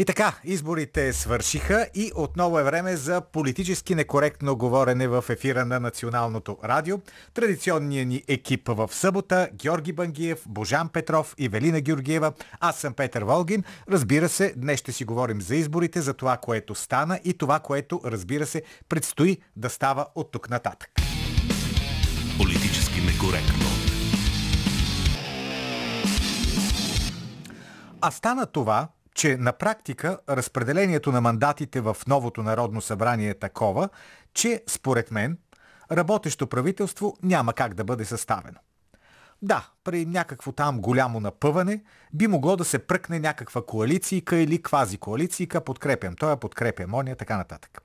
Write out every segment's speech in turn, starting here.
И така, изборите свършиха и отново е време за политически некоректно говорене в ефира на Националното радио. Традиционният ни екип в събота Георги Бангиев, Божан Петров и Велина Георгиева. Аз съм Петър Волгин. Разбира се, днес ще си говорим за изборите, за това, което стана и това, което, разбира се, предстои да става от тук нататък. Политически некоректно. А стана това, че на практика разпределението на мандатите в новото Народно събрание е такова, че, според мен, работещо правителство няма как да бъде съставено. Да, при някакво там голямо напъване би могло да се пръкне някаква коалицийка или квази-коалицийка, подкрепям, той я подкрепям, ония, така нататък.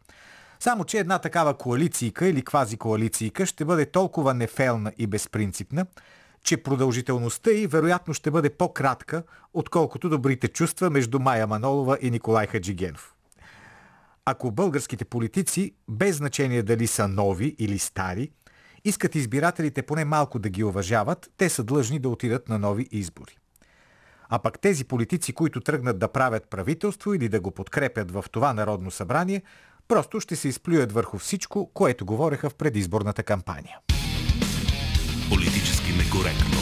Само, че една такава коалицийка или квази-коалицийка ще бъде толкова нефелна и безпринципна, че продължителността й вероятно ще бъде по-кратка, отколкото добрите чувства между Майя Манолова и Николай Хаджигенов. Ако българските политици, без значение дали са нови или стари, искат избирателите поне малко да ги уважават, те са длъжни да отидат на нови избори. А пък тези политици, които тръгнат да правят правителство или да го подкрепят в това Народно събрание, просто ще се изплюят върху всичко, което говореха в предизборната кампания. Некоректно.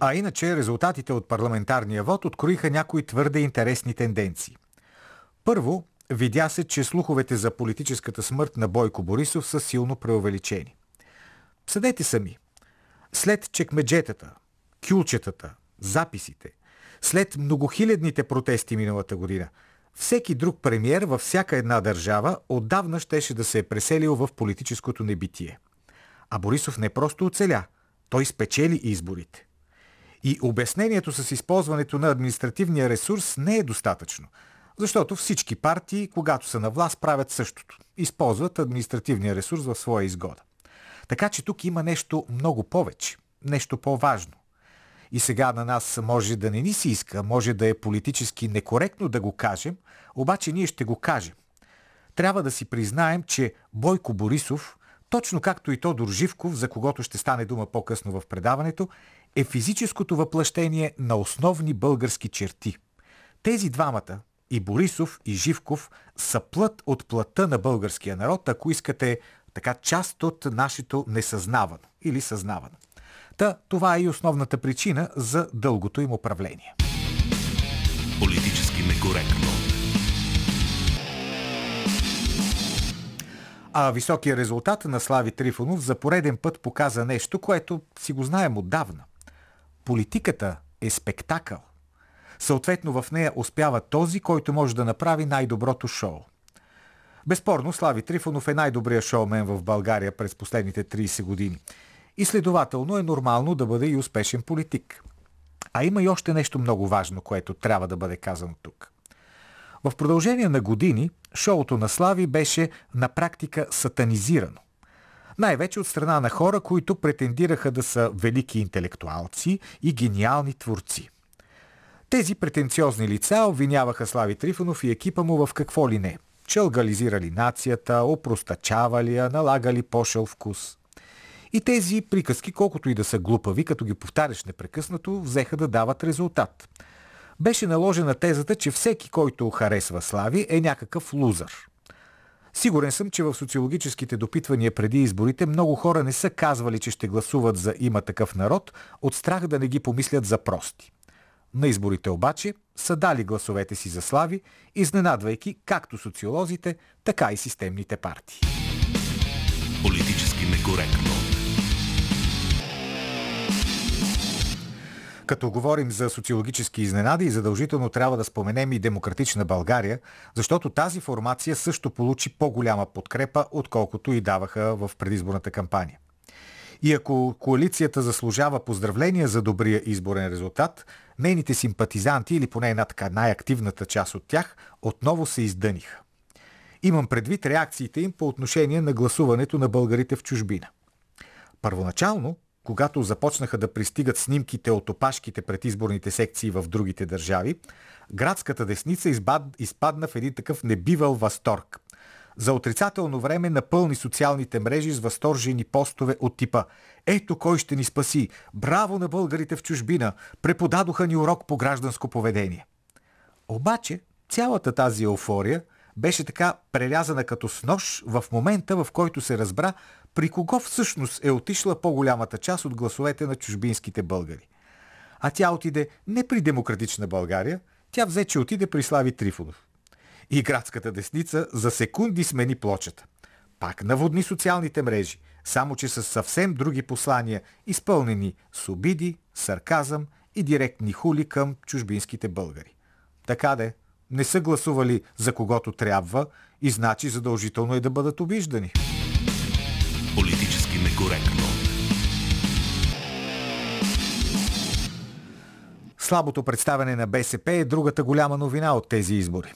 А иначе резултатите от парламентарния вод откроиха някои твърде интересни тенденции. Първо, видя се, че слуховете за политическата смърт на Бойко Борисов са силно преувеличени. Съдете сами. След чекмеджетата, кюлчетата, записите, след многохилядните протести миналата година – всеки друг премьер във всяка една държава отдавна щеше да се е преселил в политическото небитие. А Борисов не просто оцеля, той спечели изборите. И обяснението с използването на административния ресурс не е достатъчно, защото всички партии, когато са на власт, правят същото. Използват административния ресурс в своя изгода. Така че тук има нещо много повече, нещо по-важно. И сега на нас може да не ни си иска, може да е политически некоректно да го кажем, обаче ние ще го кажем. Трябва да си признаем, че Бойко Борисов, точно както и Тодор Живков, за когото ще стане дума по-късно в предаването, е физическото въплъщение на основни български черти. Тези двамата, и Борисов, и Живков, са плът от плътта на българския народ, ако искате така част от нашето несъзнавано или съзнавано. Та това е и основната причина за дългото им управление. Политически некоректно. А високия резултат на Слави Трифонов за пореден път показа нещо, което си го знаем отдавна. Политиката е спектакъл. Съответно в нея успява този, който може да направи най-доброто шоу. Безспорно, Слави Трифонов е най-добрият шоумен в България през последните 30 години – и следователно е нормално да бъде и успешен политик. А има и още нещо много важно, което трябва да бъде казано тук. В продължение на години шоуто на Слави беше на практика сатанизирано. Най-вече от страна на хора, които претендираха да са велики интелектуалци и гениални творци. Тези претенциозни лица обвиняваха Слави Трифонов и екипа му в какво ли не. Че алгализирали нацията, опростачавали я, налагали пошъл вкус. И тези приказки, колкото и да са глупави, като ги повтаряш непрекъснато, взеха да дават резултат. Беше наложена тезата, че всеки, който харесва Слави, е някакъв лузър. Сигурен съм, че в социологическите допитвания преди изборите много хора не са казвали, че ще гласуват за има такъв народ, от страх да не ги помислят за прости. На изборите обаче са дали гласовете си за Слави, изненадвайки както социолозите, така и системните партии. Политически некоректно. Като говорим за социологически изненади, задължително трябва да споменем и Демократична България, защото тази формация също получи по-голяма подкрепа, отколкото и даваха в предизборната кампания. И ако коалицията заслужава поздравления за добрия изборен резултат, нейните симпатизанти, или поне една така най-активната част от тях, отново се издъниха. Имам предвид реакциите им по отношение на гласуването на българите в чужбина. Първоначално когато започнаха да пристигат снимките от опашките пред изборните секции в другите държави, градската десница изпадна в един такъв небивал възторг. За отрицателно време напълни социалните мрежи с възторжени постове от типа «Ето кой ще ни спаси! Браво на българите в чужбина! Преподадоха ни урок по гражданско поведение!» Обаче цялата тази еуфория беше така прелязана като с в момента, в който се разбра при кого всъщност е отишла по-голямата част от гласовете на чужбинските българи. А тя отиде не при демократична България, тя взе, че отиде при Слави Трифонов. И градската десница за секунди смени плочата. Пак наводни социалните мрежи, само че с съвсем други послания, изпълнени с обиди, сарказъм и директни хули към чужбинските българи. Така де, не са гласували за когото трябва и значи задължително е да бъдат обиждани. Политически некоректно. Слабото представяне на БСП е другата голяма новина от тези избори.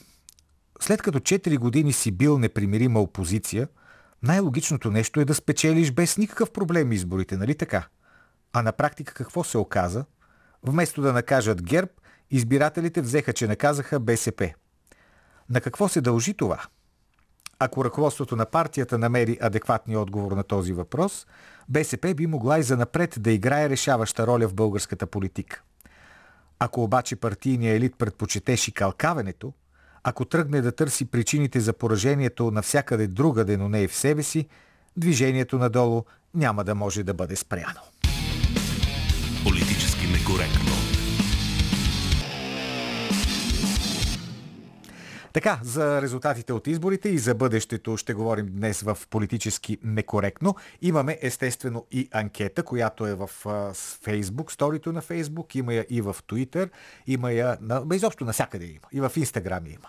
След като 4 години си бил непримирима опозиция, най-логичното нещо е да спечелиш без никакъв проблем изборите, нали така? А на практика какво се оказа? Вместо да накажат ГЕРБ, избирателите взеха, че наказаха БСП. На какво се дължи това? Ако ръководството на партията намери адекватния отговор на този въпрос, БСП би могла и занапред да играе решаваща роля в българската политика. Ако обаче партийният елит предпочете шикалкавенето, ако тръгне да търси причините за поражението навсякъде другаде, но не и в себе си, движението надолу няма да може да бъде спряно. Политически некоректно. Така, за резултатите от изборите и за бъдещето ще говорим днес в политически некоректно. Имаме естествено и анкета, която е в Фейсбук, сторито на Фейсбук, има я и в Твитър, има я на... изобщо навсякъде има. И в Инстаграм има.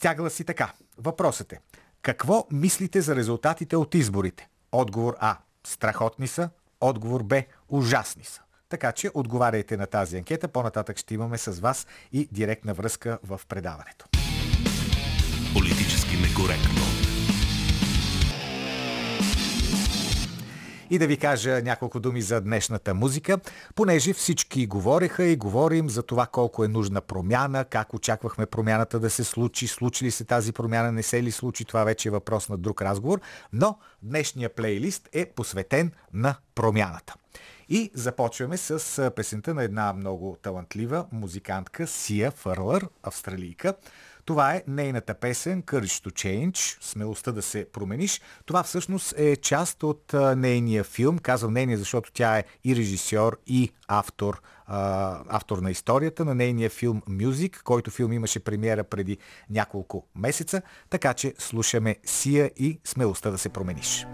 Тя гласи така. Въпросът е. Какво мислите за резултатите от изборите? Отговор А. Страхотни са. Отговор Б. Ужасни са. Така че отговаряйте на тази анкета. По-нататък ще имаме с вас и директна връзка в предаването. Политически некоректно. И да ви кажа няколко думи за днешната музика, понеже всички говореха и говорим за това колко е нужна промяна, как очаквахме промяната да се случи, случи ли се тази промяна, не се ли случи, това вече е въпрос на друг разговор, но днешния плейлист е посветен на промяната. И започваме с песента на една много талантлива музикантка Сия Фърлър, австралийка. Това е нейната песен Courage to Change, смелостта да се промениш. Това всъщност е част от нейния филм. Казвам нейния, защото тя е и режисьор, и автор, автор на историята на нейния филм Music, който филм имаше премиера преди няколко месеца. Така че слушаме Сия и смелостта да се промениш.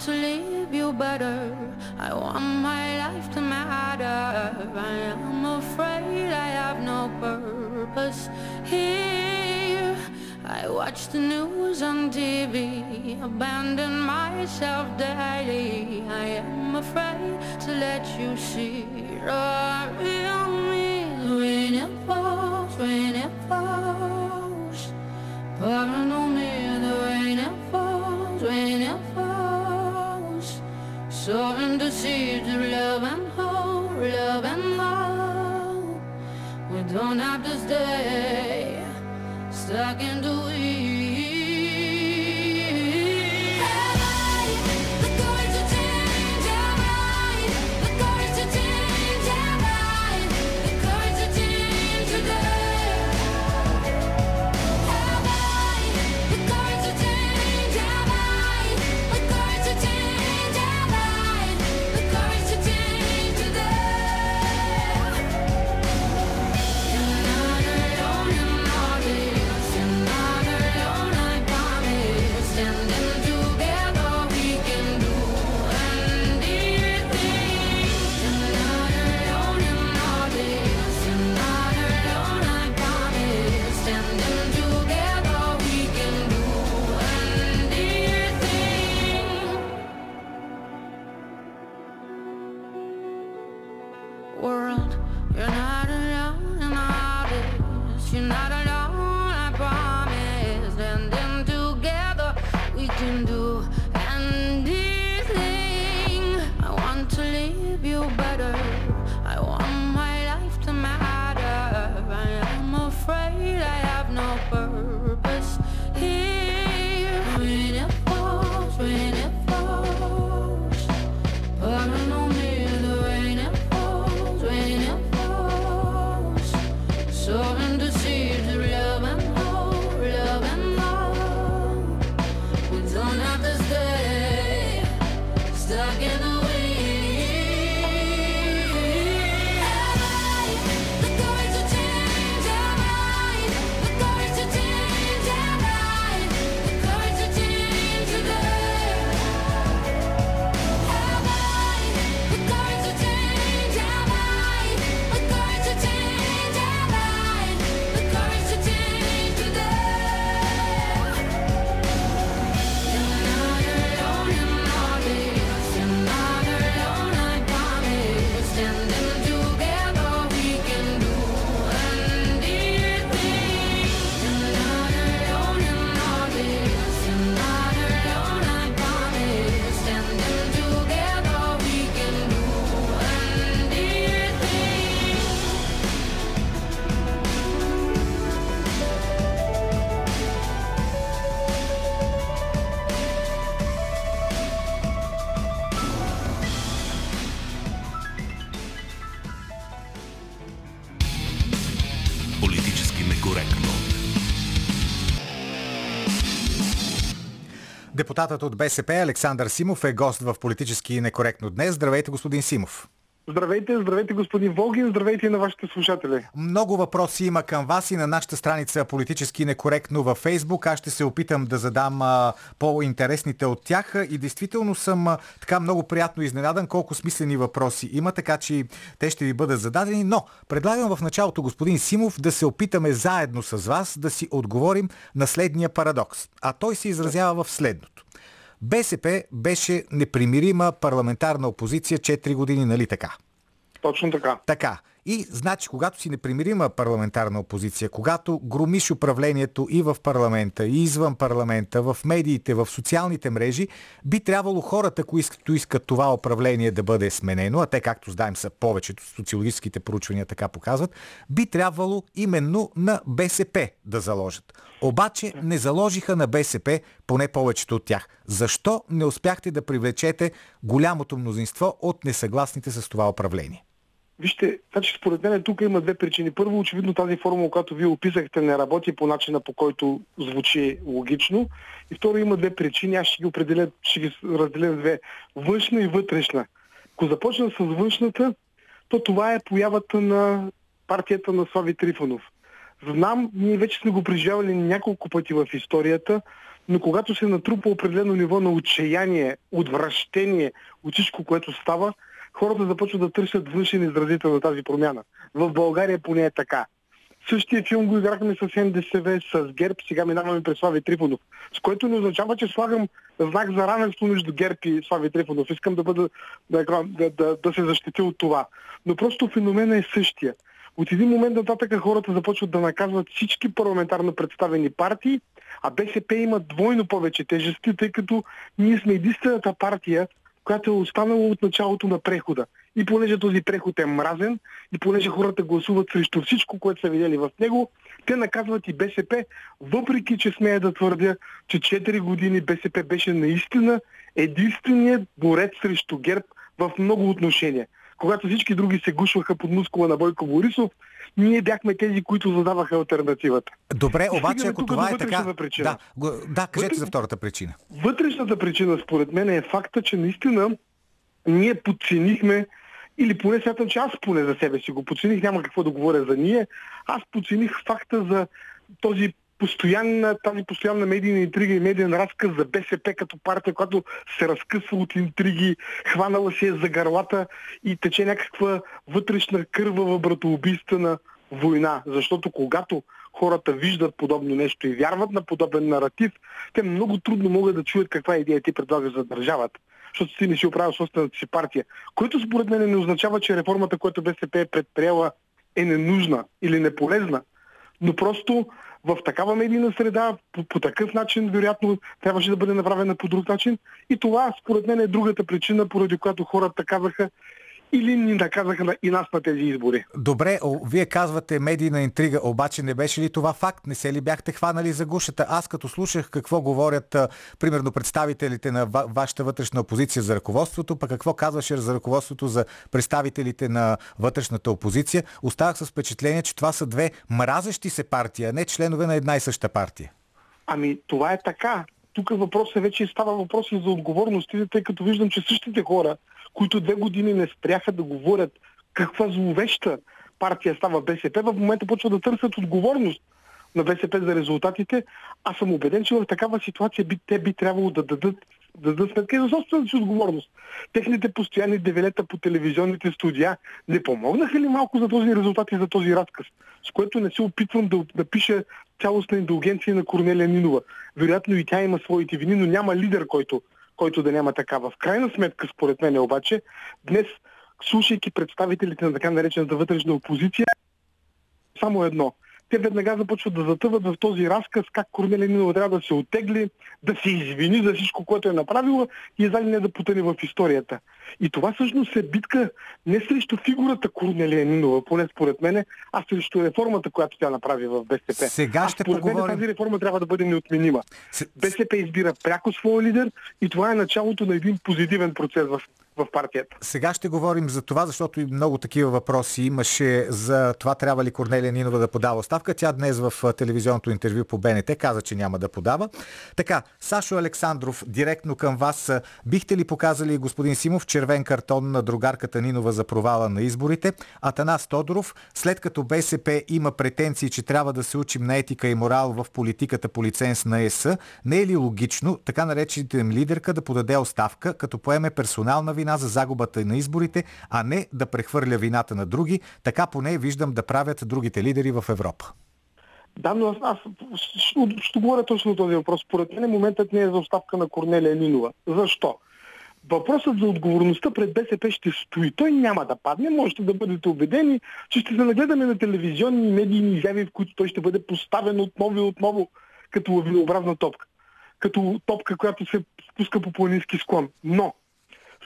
To leave you better. I want my life to matter. I am afraid I have no purpose here. I watch the news on TV, abandon myself daily. I am afraid to let you see the real me. When it falls, when it falls, follow me. The rain it falls, when it Sowing the seeds of love and hope, love and hope. We don't have to stay stuck in the weeds. Депутатът от БСП Александър Симов е гост в политически некоректно днес. Здравейте, господин Симов. Здравейте, здравейте господин Волгин, здравейте и на вашите слушатели. Много въпроси има към вас и на нашата страница политически некоректно във Фейсбук. Аз ще се опитам да задам по-интересните от тях и действително съм така много приятно изненадан колко смислени въпроси има, така че те ще ви бъдат зададени. Но предлагам в началото, господин Симов, да се опитаме заедно с вас да си отговорим на следния парадокс. А той се изразява в следното. БСП беше непримирима парламентарна опозиция 4 години, нали така? Точно така. Така. И значи, когато си непримирима парламентарна опозиция, когато громиш управлението и в парламента, и извън парламента, в медиите, в социалните мрежи, би трябвало хората, които искат това управление да бъде сменено, а те, както знаем, са повечето социологическите проучвания така показват, би трябвало именно на БСП да заложат. Обаче не заложиха на БСП, поне повечето от тях. Защо не успяхте да привлечете голямото мнозинство от несъгласните с това управление? Вижте, значи според мен тук има две причини. Първо, очевидно тази формула, която вие описахте, не работи по начина по който звучи логично. И второ, има две причини. Аз ще ги определя, ще ги разделя две. Външна и вътрешна. Ако започна с външната, то това е появата на партията на Слави Трифонов. Знам, ние вече сме го преживявали няколко пъти в историята, но когато се натрупа определено ниво на отчаяние, отвращение от всичко, което става, хората започват да търсят външен изразител на тази промяна. В България поне е така. Същия филм го играхме с НДСВ, с ГЕРБ, сега минаваме през Слави Трифонов. С което не означава, че слагам знак за равенство между ГЕРБ и Слави Трифонов. Искам да, бъда, да, да, да, да се защитя от това. Но просто феномена е същия. От един момент нататък хората започват да наказват всички парламентарно представени партии, а БСП има двойно повече тежести, тъй като ние сме единствената партия, която е останала от началото на прехода. И понеже този преход е мразен, и понеже хората гласуват срещу всичко, което са видели в него, те наказват и БСП, въпреки че смея да твърдя, че 4 години БСП беше наистина единственият борец срещу ГЕРБ в много отношения. Когато всички други се гушваха под мускула на Бойко Борисов, ние бяхме тези, които задаваха альтернативата. Добре, обаче стигаме ако това е така... причина. Да, го- да, кажете Вътре- за втората причина. Вътрешната причина, според мен, е факта, че наистина ние подценихме, или поне смятам, че аз поне за себе си го подцених, няма какво да говоря за ние, аз подцених факта за този постоянна, тази постоянна медийна интрига и медиен разказ за БСП като партия, която се разкъсва от интриги, хванала се е за гърлата и тече някаква вътрешна кървава братоубийствена война. Защото когато хората виждат подобно нещо и вярват на подобен наратив, те много трудно могат да чуят каква идея ти предлагаш за държавата. Защото ти не си оправил собствената си партия. Което според мен не означава, че реформата, която БСП е предприела, е ненужна или неполезна. Но просто в такава медийна среда, по, по такъв начин, вероятно, трябваше да бъде направена по друг начин. И това, според мен, е другата причина, поради която хората казаха, или ни наказаха и нас на тези избори. Добре, о, вие казвате медийна интрига, обаче не беше ли това факт? Не се ли бяхте хванали за гушата? Аз като слушах какво говорят, а, примерно, представителите на ва- вашата вътрешна опозиция за ръководството, пък какво казваше за ръководството за представителите на вътрешната опозиция, оставах с впечатление, че това са две мразещи се партии, а не членове на една и съща партия. Ами, това е така. Тук въпросът вече става въпрос и за отговорностите, тъй като виждам, че същите хора, които две години не спряха да говорят каква зловеща партия става БСП, в момента почват да търсят отговорност на БСП за резултатите. Аз съм убеден, че в такава ситуация би, те би трябвало да дадат, да дадат сметка и за собствената си отговорност. Техните постоянни девелета по телевизионните студия не помогнаха ли малко за този резултат и за този разказ, с което не се опитвам да напиша цялостна индулгенция на Корнелия Нинова. Вероятно и тя има своите вини, но няма лидер, който който да няма такава. В крайна сметка, според мен обаче, днес, слушайки представителите на така наречената вътрешна опозиция, само едно. Те веднага започват да затъват в този разказ как Корнелия Нинова трябва да се отегли, да се извини за всичко, което е направила и едва ли не да потъне в историята. И това всъщност е битка не срещу фигурата Корнелия Нинова, поне според мене, а срещу реформата, която тя направи в БСП. Сега а ще според поговорим... мен тази реформа трябва да бъде неотменима. С... БСП избира пряко своя лидер и това е началото на един позитивен процес в, в партията. Сега ще говорим за това, защото и много такива въпроси имаше за това трябва ли Корнелия Нинова да подава оставка. Тя днес в телевизионното интервю по БНТ каза, че няма да подава. Така, Сашо Александров, директно към вас. Бихте ли показали господин Симов червен картон на другарката Нинова за провала на изборите? Атанас Тодоров, след като БСП има претенции, че трябва да се учим на етика и морал в политиката по лиценз на ЕС, не е ли логично така наречените им лидерка да подаде оставка, като поеме персонална вина за загубата на изборите, а не да прехвърля вината на други? Така поне виждам да правят другите лидери в Европа. Да, но аз, аз ще, ще говоря точно този въпрос. Според мен моментът не е за оставка на Корнелия Нинова. Защо? Въпросът за отговорността пред БСП ще стои. Той няма да падне. Можете да бъдете убедени, че ще се нагледаме на телевизионни и медийни изяви, в които той ще бъде поставен отново и отново като лавинообразна топка. Като топка, която се спуска по планински склон. Но,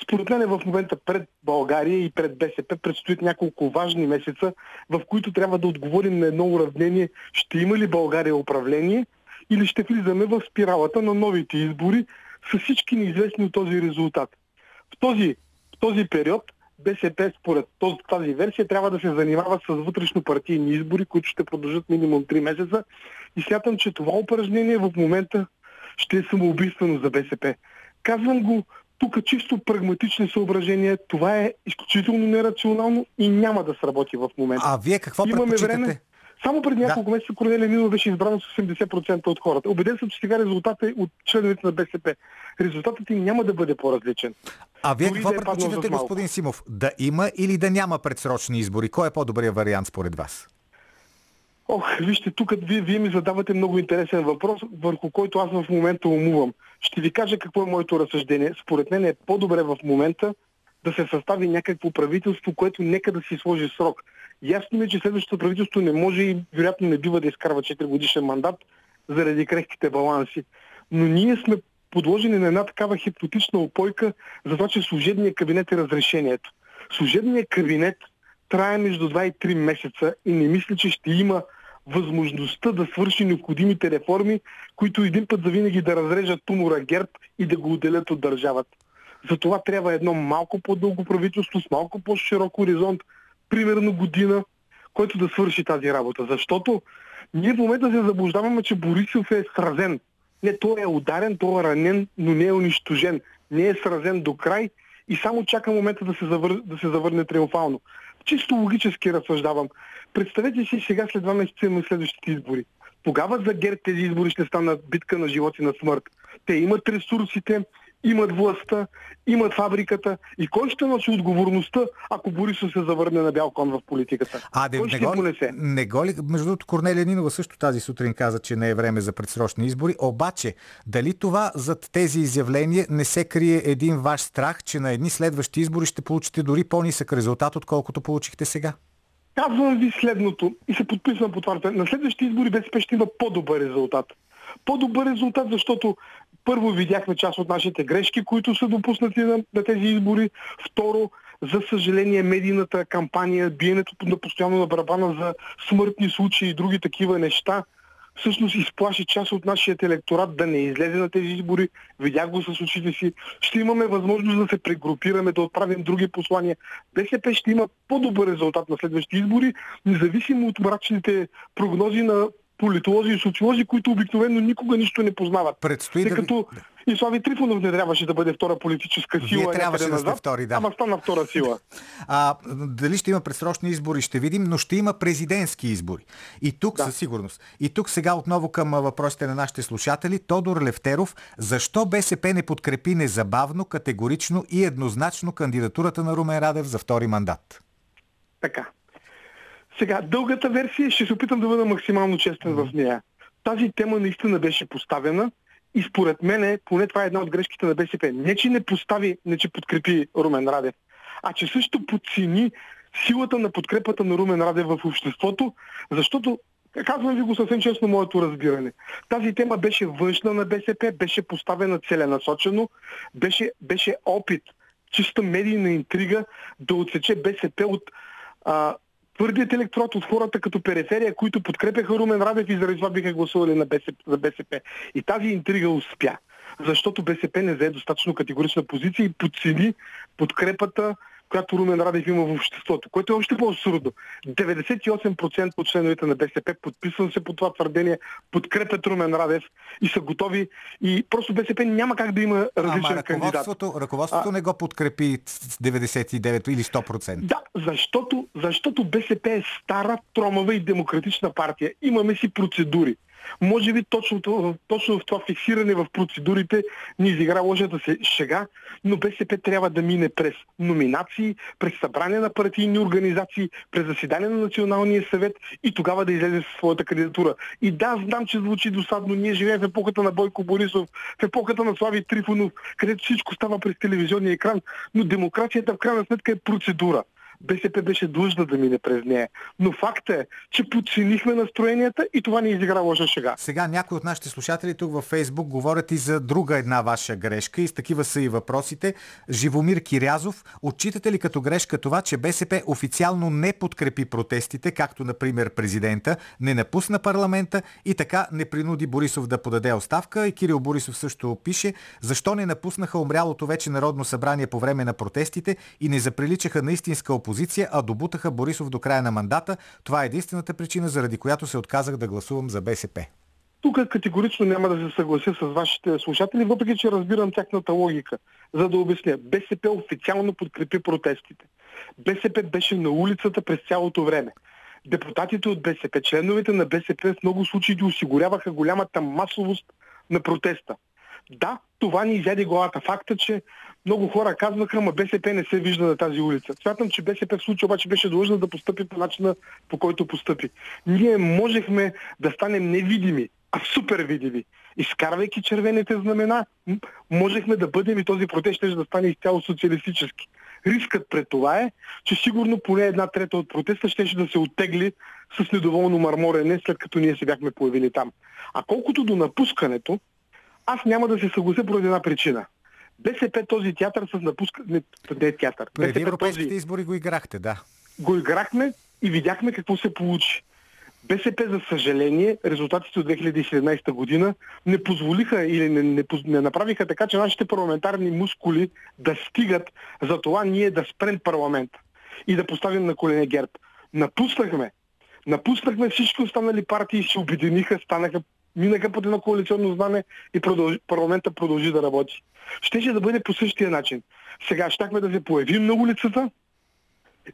според мен в момента пред България и пред БСП предстоят няколко важни месеца, в които трябва да отговорим на едно уравнение, ще има ли България управление или ще влизаме в спиралата на новите избори с всички неизвестни от този резултат. В този, в този период БСП според тази версия трябва да се занимава с вътрешно партийни избори, които ще продължат минимум 3 месеца и смятам, че това упражнение в момента ще е самоубийствено за БСП. Казвам го тук чисто прагматични съображения. Това е изключително нерационално и няма да сработи в момента. А вие какво Имаме време. Само преди няколко да. месеца Корнелия Нинова беше избрана с 80% от хората. Обеден съм, че сега резултатът е от членовете на БСП. Резултатът им няма да бъде по-различен. А вие Дори какво да е предпочитате, господин Симов? Да има или да няма предсрочни избори? Кой е по-добрият вариант според вас? Ох, вижте, тук вие, вие ми задавате много интересен въпрос, върху който аз в момента умувам. Ще ви кажа какво е моето разсъждение. Според мен е по-добре в момента да се състави някакво правителство, което нека да си сложи срок. Ясно ми е, че следващото правителство не може и вероятно не бива да изкарва 4 годишен мандат заради крехките баланси. Но ние сме подложени на една такава хипотетична опойка за това, че служебният кабинет е разрешението. Служебният кабинет трае между 2 и 3 месеца и не мисля, че ще има възможността да свърши необходимите реформи, които един път завинаги да разрежат тумора герб и да го отделят от държавата. Затова трябва едно малко по-дълго правителство с малко по-широк хоризонт, примерно година, който да свърши тази работа. Защото ние в момента се заблуждаваме, че Борисов е сразен. Не, той е ударен, той е ранен, но не е унищожен. Не е сразен до край и само чака момента да се, завър... да се завърне триумфално. Чисто логически разсъждавам. Представете си сега след два месеца има следващите избори. Тогава за ГЕРБ тези избори ще станат битка на живот и на смърт. Те имат ресурсите, имат властта, имат фабриката и кой ще носи отговорността, ако Борисов се завърне на бял кон в политиката? А, де, кой не, ще го, понесе? не го ли, между другото, Корнелия Нинова също тази сутрин каза, че не е време за предсрочни избори. Обаче, дали това зад тези изявления не се крие един ваш страх, че на едни следващи избори ще получите дори по-нисък резултат, отколкото получихте сега? Казвам ви следното и се подписвам по това. На следващите избори БСП ще има по-добър резултат. По-добър резултат, защото първо видяхме част от нашите грешки, които са допуснати на, на тези избори. Второ, за съжаление, медийната кампания, биенето на постоянно на барабана за смъртни случаи и други такива неща, всъщност изплаши част от нашия електорат да не излезе на тези избори. Видях го с очите си. Ще имаме възможност да се прегрупираме, да отправим други послания. БСП ще има по-добър резултат на следващите избори, независимо от мрачните прогнози на политолози и социолози, които обикновено никога нищо не познават. Предстои Тъй да... като и Слави Трифонов не трябваше да бъде втора политическа сила. Вие трябваше да сте втори, да. Ама стана втора сила. А, дали ще има предсрочни избори, ще видим, но ще има президентски избори. И тук Да. със сигурност. И тук сега отново към въпросите на нашите слушатели. Тодор Левтеров, защо БСП не подкрепи незабавно, категорично и еднозначно кандидатурата на Румен Радев за втори мандат? Така. Сега, дългата версия, ще се опитам да бъда максимално честен в нея. Тази тема наистина беше поставена и според мен, поне това е една от грешките на БСП. Не, че не постави, не, че подкрепи Румен Радев, а че също подцени силата на подкрепата на Румен Радев в обществото, защото Казвам ви го съвсем честно моето разбиране. Тази тема беше външна на БСП, беше поставена целенасочено, беше, беше опит, чиста медийна интрига да отсече БСП от а, твърдият електорат от хората като периферия, които подкрепяха Румен Радев и заради това биха гласували на БСП, за БСП. И тази интрига успя. Защото БСП не взе достатъчно категорична позиция и подцени подкрепата, която Румен Радев има в обществото, което е още по-абсурдно. 98% от членовете на БСП, подписвам се по това твърдение, подкрепят Румен Радев и са готови. И просто БСП няма как да има различен Ама кандидат. ръководството, ръководството не го подкрепи с 99 или 100%. Да, защото, защото БСП е стара, тромава и демократична партия. Имаме си процедури. Може би точно, точно в това фиксиране в процедурите ни изигра лошата се шега, но БСП трябва да мине през номинации, през събрание на партийни организации, през заседание на Националния съвет и тогава да излезе със своята кандидатура. И да, знам, че звучи досадно. Ние живеем в епохата на Бойко Борисов, в епохата на Слави Трифонов, където всичко става през телевизионния екран, но демокрацията в крайна сметка е процедура. БСП беше длъжна да мине през нея. Но факт е, че подценихме настроенията и това ни изигра лоша шега. Сега някои от нашите слушатели тук във Фейсбук говорят и за друга една ваша грешка и с такива са и въпросите. Живомир Кирязов, отчитате ли като грешка това, че БСП официално не подкрепи протестите, както например президента, не напусна парламента и така не принуди Борисов да подаде оставка и Кирил Борисов също пише, защо не напуснаха умрялото вече Народно събрание по време на протестите и не заприличаха на истинска опозиция, а добутаха Борисов до края на мандата. Това е единствената причина, заради която се отказах да гласувам за БСП. Тук категорично няма да се съглася с вашите слушатели, въпреки че разбирам тяхната логика. За да обясня, БСП официално подкрепи протестите. БСП беше на улицата през цялото време. Депутатите от БСП, членовете на БСП в много случаи осигуряваха голямата масовост на протеста. Да, това ни изяде главата. Факта, че много хора казваха, ама БСП не се вижда на тази улица. Смятам, че БСП в случая обаче беше длъжна да постъпи по начина, по който постъпи. Ние можехме да станем невидими, а супер видими. Изкарвайки червените знамена, можехме да бъдем и този протест ще да стане изцяло социалистически. Рискът пред това е, че сигурно поне една трета от протеста ще да се оттегли с недоволно мърморене, след като ние се бяхме появили там. А колкото до напускането, аз няма да се съглася поради една причина. БСП този театър с напускане... Не, не е театър. Преди БСП европейските този избори го играхте, да. го играхме и видяхме какво се получи. БСП, за съжаление, резултатите от 2017 година не позволиха или не, не, не направиха така, че нашите парламентарни мускули да стигат за това ние да спрем парламента и да поставим на колене ГЕРБ. Напуснахме. Напуснахме всички останали партии, се обединиха, станаха, минаха под едно коалиционно знаме и продължи, парламента продължи да работи. Щеше да бъде по същия начин. Сега щяхме да се появим на улицата,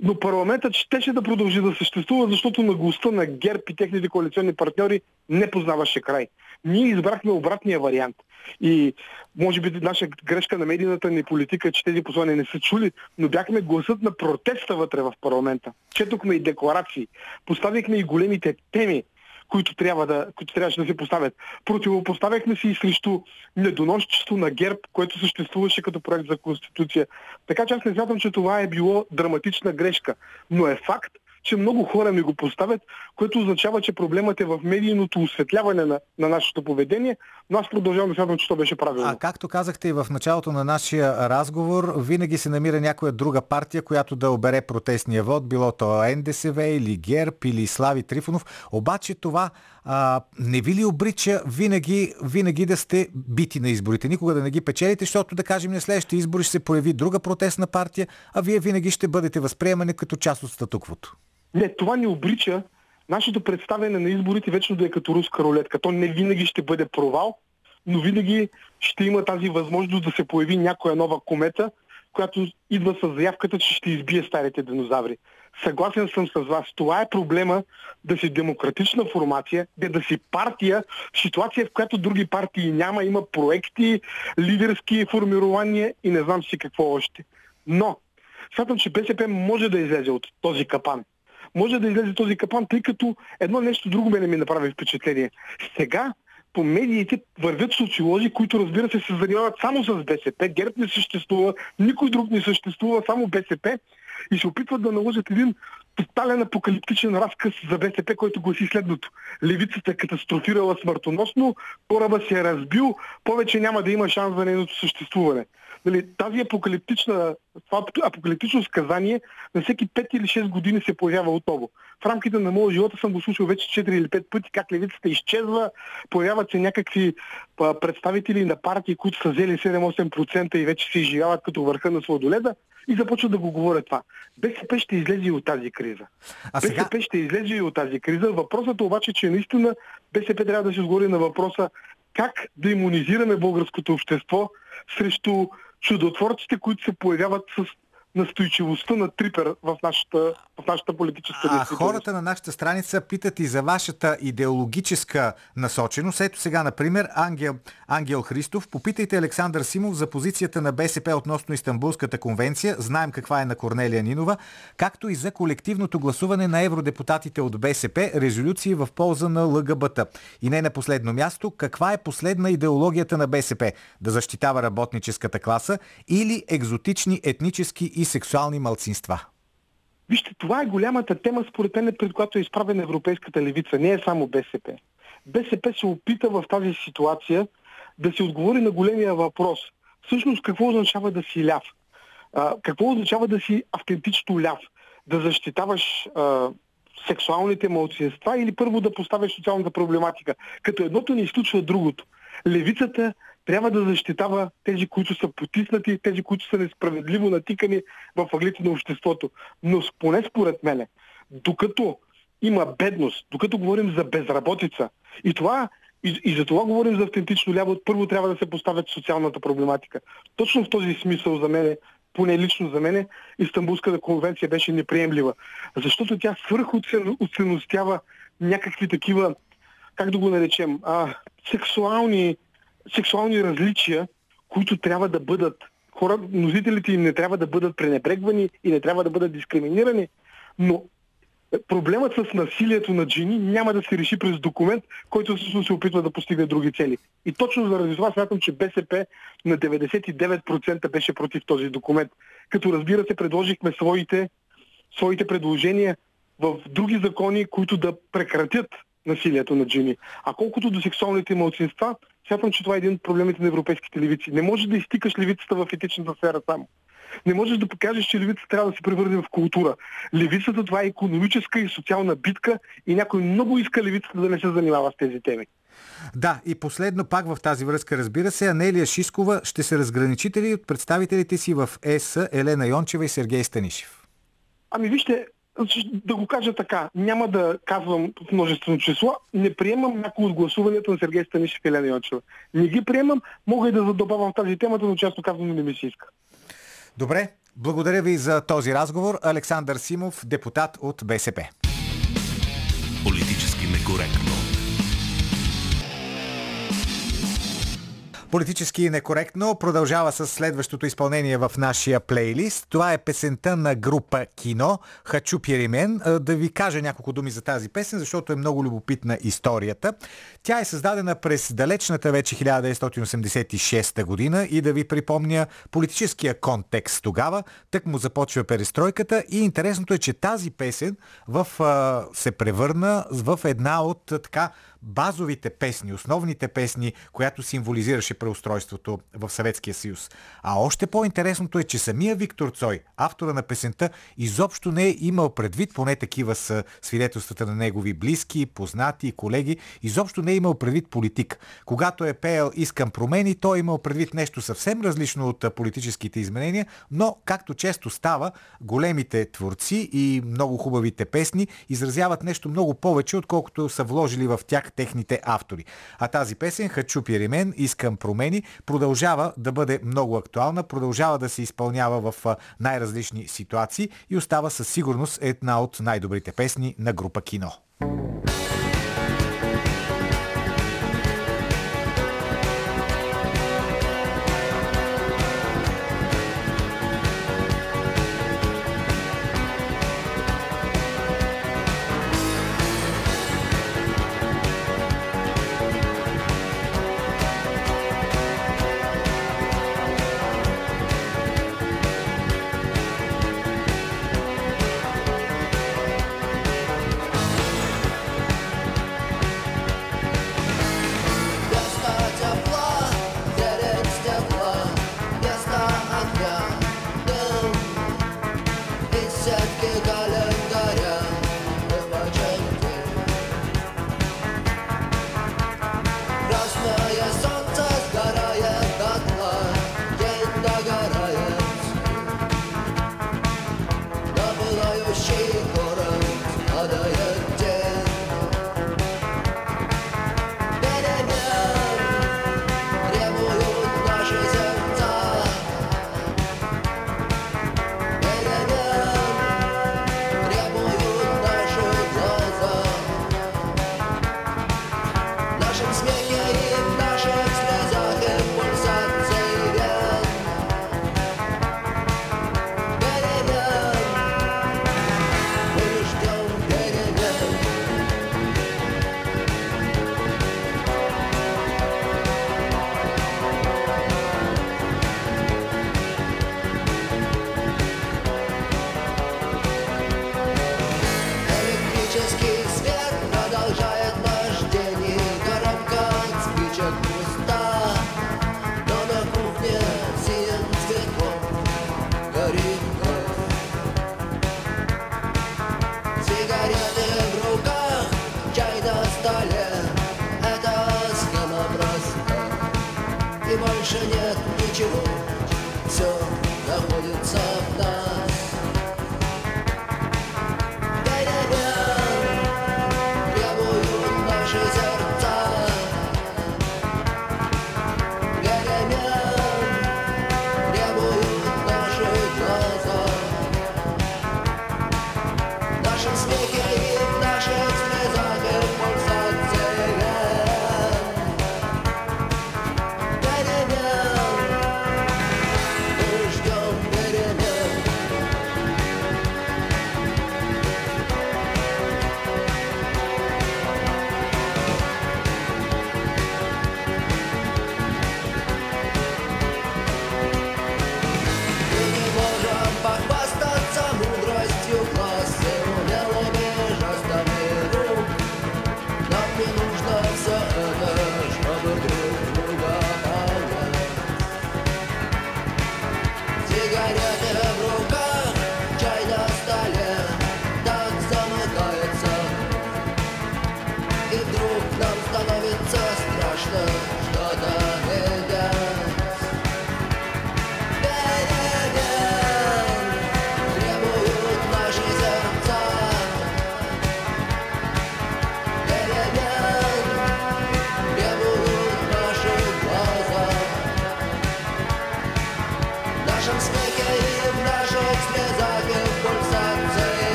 но парламентът щеше да продължи да съществува, защото наглостта на ГЕРБ и техните коалиционни партньори не познаваше край. Ние избрахме обратния вариант. И може би наша грешка на медийната ни политика е, че тези послания не са чули, но бяхме гласът на протеста вътре в парламента. Четохме и декларации, поставихме и големите теми, които, трябва да, които трябваше да се поставят. Противопоставяхме се и срещу недоносчество на ГЕРБ, което съществуваше като проект за Конституция. Така че аз не смятам, че това е било драматична грешка. Но е факт, че много хора ми го поставят, което означава, че проблемът е в медийното осветляване на, на нашето поведение, но аз продължавам да смятам, че то беше правилно. А както казахте и в началото на нашия разговор, винаги се намира някоя друга партия, която да обере протестния вод, било то НДСВ или ГЕРБ или Слави Трифонов. Обаче това а, не ви ли обрича винаги, винаги да сте бити на изборите, никога да не ги печелите, защото да кажем на следващите избори ще се появи друга протестна партия, а вие винаги ще бъдете възприемани като част от статуквото? Не, това ни обрича нашето представяне на изборите вечно да е като руска рулетка. То не винаги ще бъде провал, но винаги ще има тази възможност да се появи някоя нова комета, която идва с заявката, че ще избие старите динозаври. Съгласен съм с вас. Това е проблема да си демократична формация, да, да си партия, в ситуация, в която други партии няма, има проекти, лидерски формирования и не знам си какво още. Но, смятам, че БСП може да излезе от този капан. Може да излезе този капан, тъй като едно нещо друго мене ми направи впечатление. Сега по медиите вървят социолози, които разбира се се занимават само с БСП. ГЕРБ не съществува, никой друг не съществува, само БСП и се опитват да наложат един тотален апокалиптичен разказ за БСП, който гласи следното. Левицата е катастрофирала смъртоносно, кораба се е разбил, повече няма да има шанс за нейното съществуване. Нали, тази апокалиптична, това апокалиптично сказание на всеки 5 или 6 години се появява отново. В рамките на моя живота съм го слушал вече 4 или 5 пъти, как левицата изчезва, появяват се някакви представители на партии, които са взели 7-8% и вече се изживяват като върха на сладоледа и започват да го говорят това. БСП ще излезе и от тази криза. А сега... БСП ще излезе и от тази криза. Въпросът е обаче, че наистина БСП трябва да се отговори на въпроса как да иммунизираме българското общество срещу чудотворците, които се появяват с настойчивостта на Трипер в нашата, в нашата политическа А хората на нашата страница питат и за вашата идеологическа насоченост. Ето сега, например, Ангел, Ангел Христов. Попитайте Александър Симов за позицията на БСП относно Истанбулската конвенция. Знаем каква е на Корнелия Нинова. Както и за колективното гласуване на евродепутатите от БСП, резолюции в полза на ЛГБТ. И не на последно място, каква е последна идеологията на БСП? Да защитава работническата класа или екзотични етнически и сексуални малцинства? Вижте, това е голямата тема, според мен, пред която е изправена европейската левица. Не е само БСП. БСП се опита в тази ситуация да се отговори на големия въпрос. Всъщност, какво означава да си ляв? А, какво означава да си автентично ляв? Да защитаваш а, сексуалните малцинства или първо да поставяш социалната проблематика? Като едното не изключва другото. Левицата трябва да защитава тези, които са потиснати, тези, които са несправедливо натикани в ъглите на обществото. Но поне според мене, докато има бедност, докато говорим за безработица, и това и, и за това говорим за автентично ляво, първо трябва да се поставят социалната проблематика. Точно в този смисъл за мен, поне лично за мен, Истанбулската конвенция беше неприемлива. Защото тя свърхоценностява някакви такива, как да го наречем, а, сексуални сексуални различия, които трябва да бъдат, хора, носителите им не трябва да бъдат пренебрегвани и не трябва да бъдат дискриминирани, но проблемът с насилието на жени няма да се реши през документ, който всъщност се опитва да постигне други цели. И точно заради това смятам, че БСП на 99% беше против този документ. Като разбира се, предложихме своите, своите предложения в други закони, които да прекратят насилието на жени. А колкото до сексуалните малцинства, смятам, че това е един от проблемите на европейските левици. Не можеш да изтикаш левицата в етичната сфера само. Не можеш да покажеш, че левицата трябва да се превърне в култура. Левицата това е економическа и социална битка и някой много иска левицата да не се занимава с тези теми. Да, и последно пак в тази връзка, разбира се, Анелия Шискова ще се разграничите ли от представителите си в ЕС Елена Йончева и Сергей Станишев? Ами вижте, да го кажа така, няма да казвам в множествено число, не приемам някои от гласуванията на Сергей Станишев и Елена Йончева. Не ги приемам, мога и да задобавам тази темата, но частно казвам не ми се иска. Добре, благодаря ви за този разговор. Александър Симов, депутат от БСП. Политически некоректно. Политически некоректно продължава с следващото изпълнение в нашия плейлист. Това е песента на група Кино Хачу Пиримен. Да ви кажа няколко думи за тази песен, защото е много любопитна историята. Тя е създадена през далечната вече 1986 година и да ви припомня политическия контекст тогава. Тък му започва перестройката и интересното е, че тази песен в, се превърна в една от така базовите песни, основните песни, която символизираше преустройството в Съветския съюз. А още по-интересното е, че самия Виктор Цой, автора на песента, изобщо не е имал предвид, поне такива са свидетелствата на негови близки, познати, колеги, изобщо не е имал предвид политик. Когато е пеел Искам промени, той е имал предвид нещо съвсем различно от политическите изменения, но, както често става, големите творци и много хубавите песни изразяват нещо много повече, отколкото са вложили в тях техните автори. А тази песен Хачу Пиримен, Искам промени, продължава да бъде много актуална, продължава да се изпълнява в най-различни ситуации и остава със сигурност една от най-добрите песни на група Кино. Виктор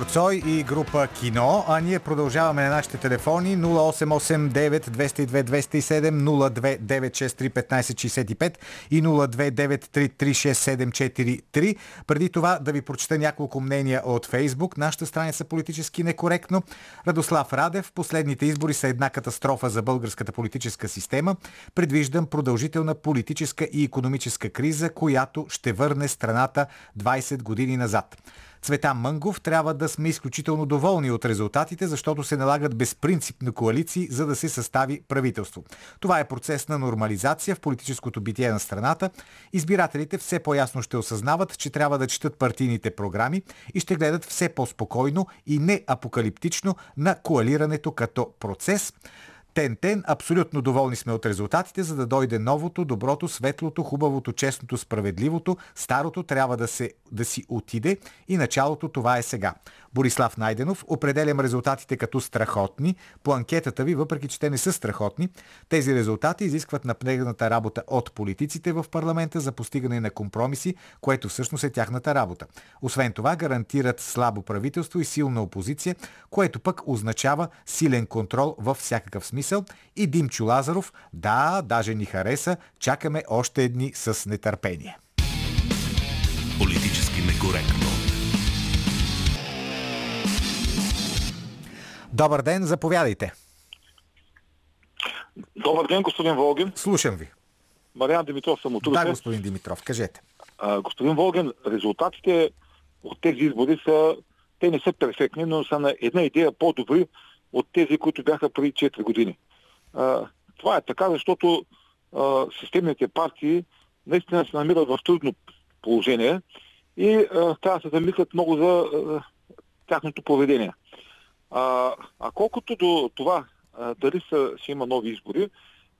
Цой и група Кино, а ние продължаваме на нашите телефони 0889 202 207 029631565 и 029336743. Преди това да ви прочета няколко мнения от Фейсбук. Нашата страница политически некоректно. Радослав Радев, последните избори са една катастрофа за българската политическа система. Предвиждам продължителна политическа и економическа криза, която ще върне страната 20 години назад. Цвета Мънгов трябва да сме изключително доволни от резултатите, защото се налагат безпринципни коалиции, за да се състави правителство. Това е процес на нормализация в политическото битие на страната. Избирателите все по-ясно ще осъзнават, че трябва да четат партийните програми и ще гледат все по-спокойно и не апокалиптично на коалирането като процес. Тен-тен, абсолютно доволни сме от резултатите, за да дойде новото, доброто, светлото, хубавото, честното, справедливото. Старото трябва да, се, да си отиде и началото това е сега. Борислав Найденов, определям резултатите като страхотни. По анкетата ви, въпреки че те не са страхотни, тези резултати изискват напрегната работа от политиците в парламента за постигане на компромиси, което всъщност е тяхната работа. Освен това, гарантират слабо правителство и силна опозиция, което пък означава силен контрол във всякакъв смисъл. И Димчо Лазаров, да, даже ни хареса, чакаме още едни с нетърпение. Политически некоректно. Добър ден, заповядайте. Добър ден, господин Волгин. Слушам ви. Мариан Димитров съм от Да, господин Димитров, кажете. А, господин Волгин, резултатите от тези избори са, те не са перфектни, но са на една идея по-добри от тези, които бяха преди 4 години. А, това е така, защото а, системните партии наистина се намират в трудно положение и а, трябва да се замислят много за а, тяхното поведение. А, а колкото до това а, дали са, ще има нови избори,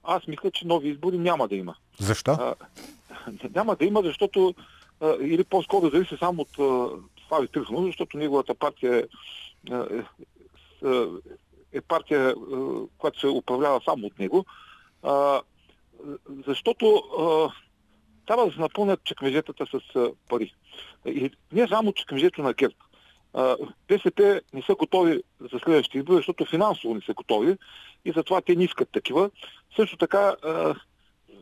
аз мисля, че нови избори няма да има. Защо? А, няма да има, защото а, или по-скоро зависи само от а, Слави Трифонов, защото неговата партия е, е, е, е партия, а, която се управлява само от него. Защото трябва да се напълнят чекмежетата с пари. И не само чекмежето на ГЕРБ. БСП не са готови за следващите избори, защото финансово не са готови и затова те не искат такива. Също така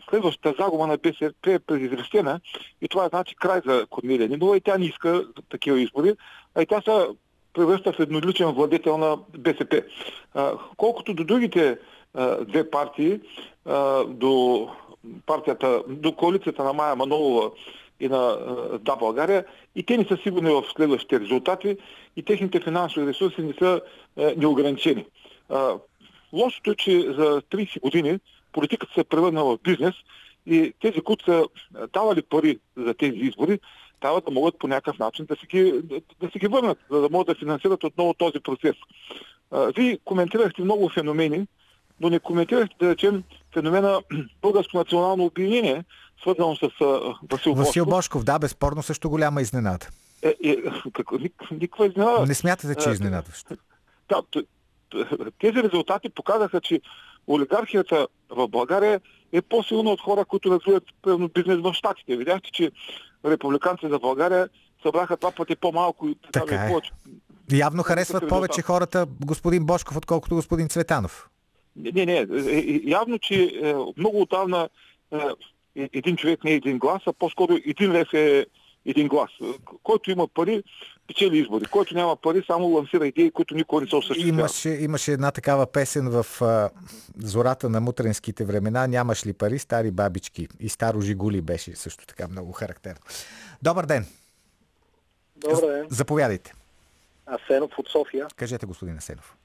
следващата загуба на БСП е предизвестена и това значи край за Корнелия Нинова и тя не иска такива избори, а и тя се превръща в едноличен владетел на БСП. Колкото до другите две партии, до партията, до коалицията на Майя Манолова и на Да България, и те не са сигурни в следващите резултати и техните финансови ресурси не са неограничени. Лошото е, че за 30 години политиката се превърна в бизнес и тези, които са давали пари за тези избори, трябва да могат по някакъв начин да си ги, да, си ги върнат, за да могат да финансират отново този процес. Вие коментирахте много феномени, но не коментирахте, да речем, феномена Българско национално обединение, свързано с Васил, Васил Бошков. Бошков, да, безспорно също голяма изненада. Е, е, какво, ник- никаква изненада. Не смятате, че е А, изненадващо. Да, тези резултати показаха, че олигархията в България е по-силна от хора, които развиват примерно, бизнес в Штатите. Видяхте, че републиканците за България събраха два пъти по-малко и Така даже е. повече. Явно харесват повече хората господин Бошков, отколкото господин Цветанов. Не, не, е, е, Явно, че е, много отдавна е, е, един човек не е един глас, а по-скоро един лев е един глас. Който има пари, печели избори. Който няма пари, само лансира идеи, които никой не се осъществява. Имаше, имаше една такава песен в а, зората на мутренските времена. Нямаш ли пари, стари бабички? И старо Жигули беше също така много характерно. Добър ден. Добър ден. Заповядайте. Асенов от София. Кажете, господин Асенов.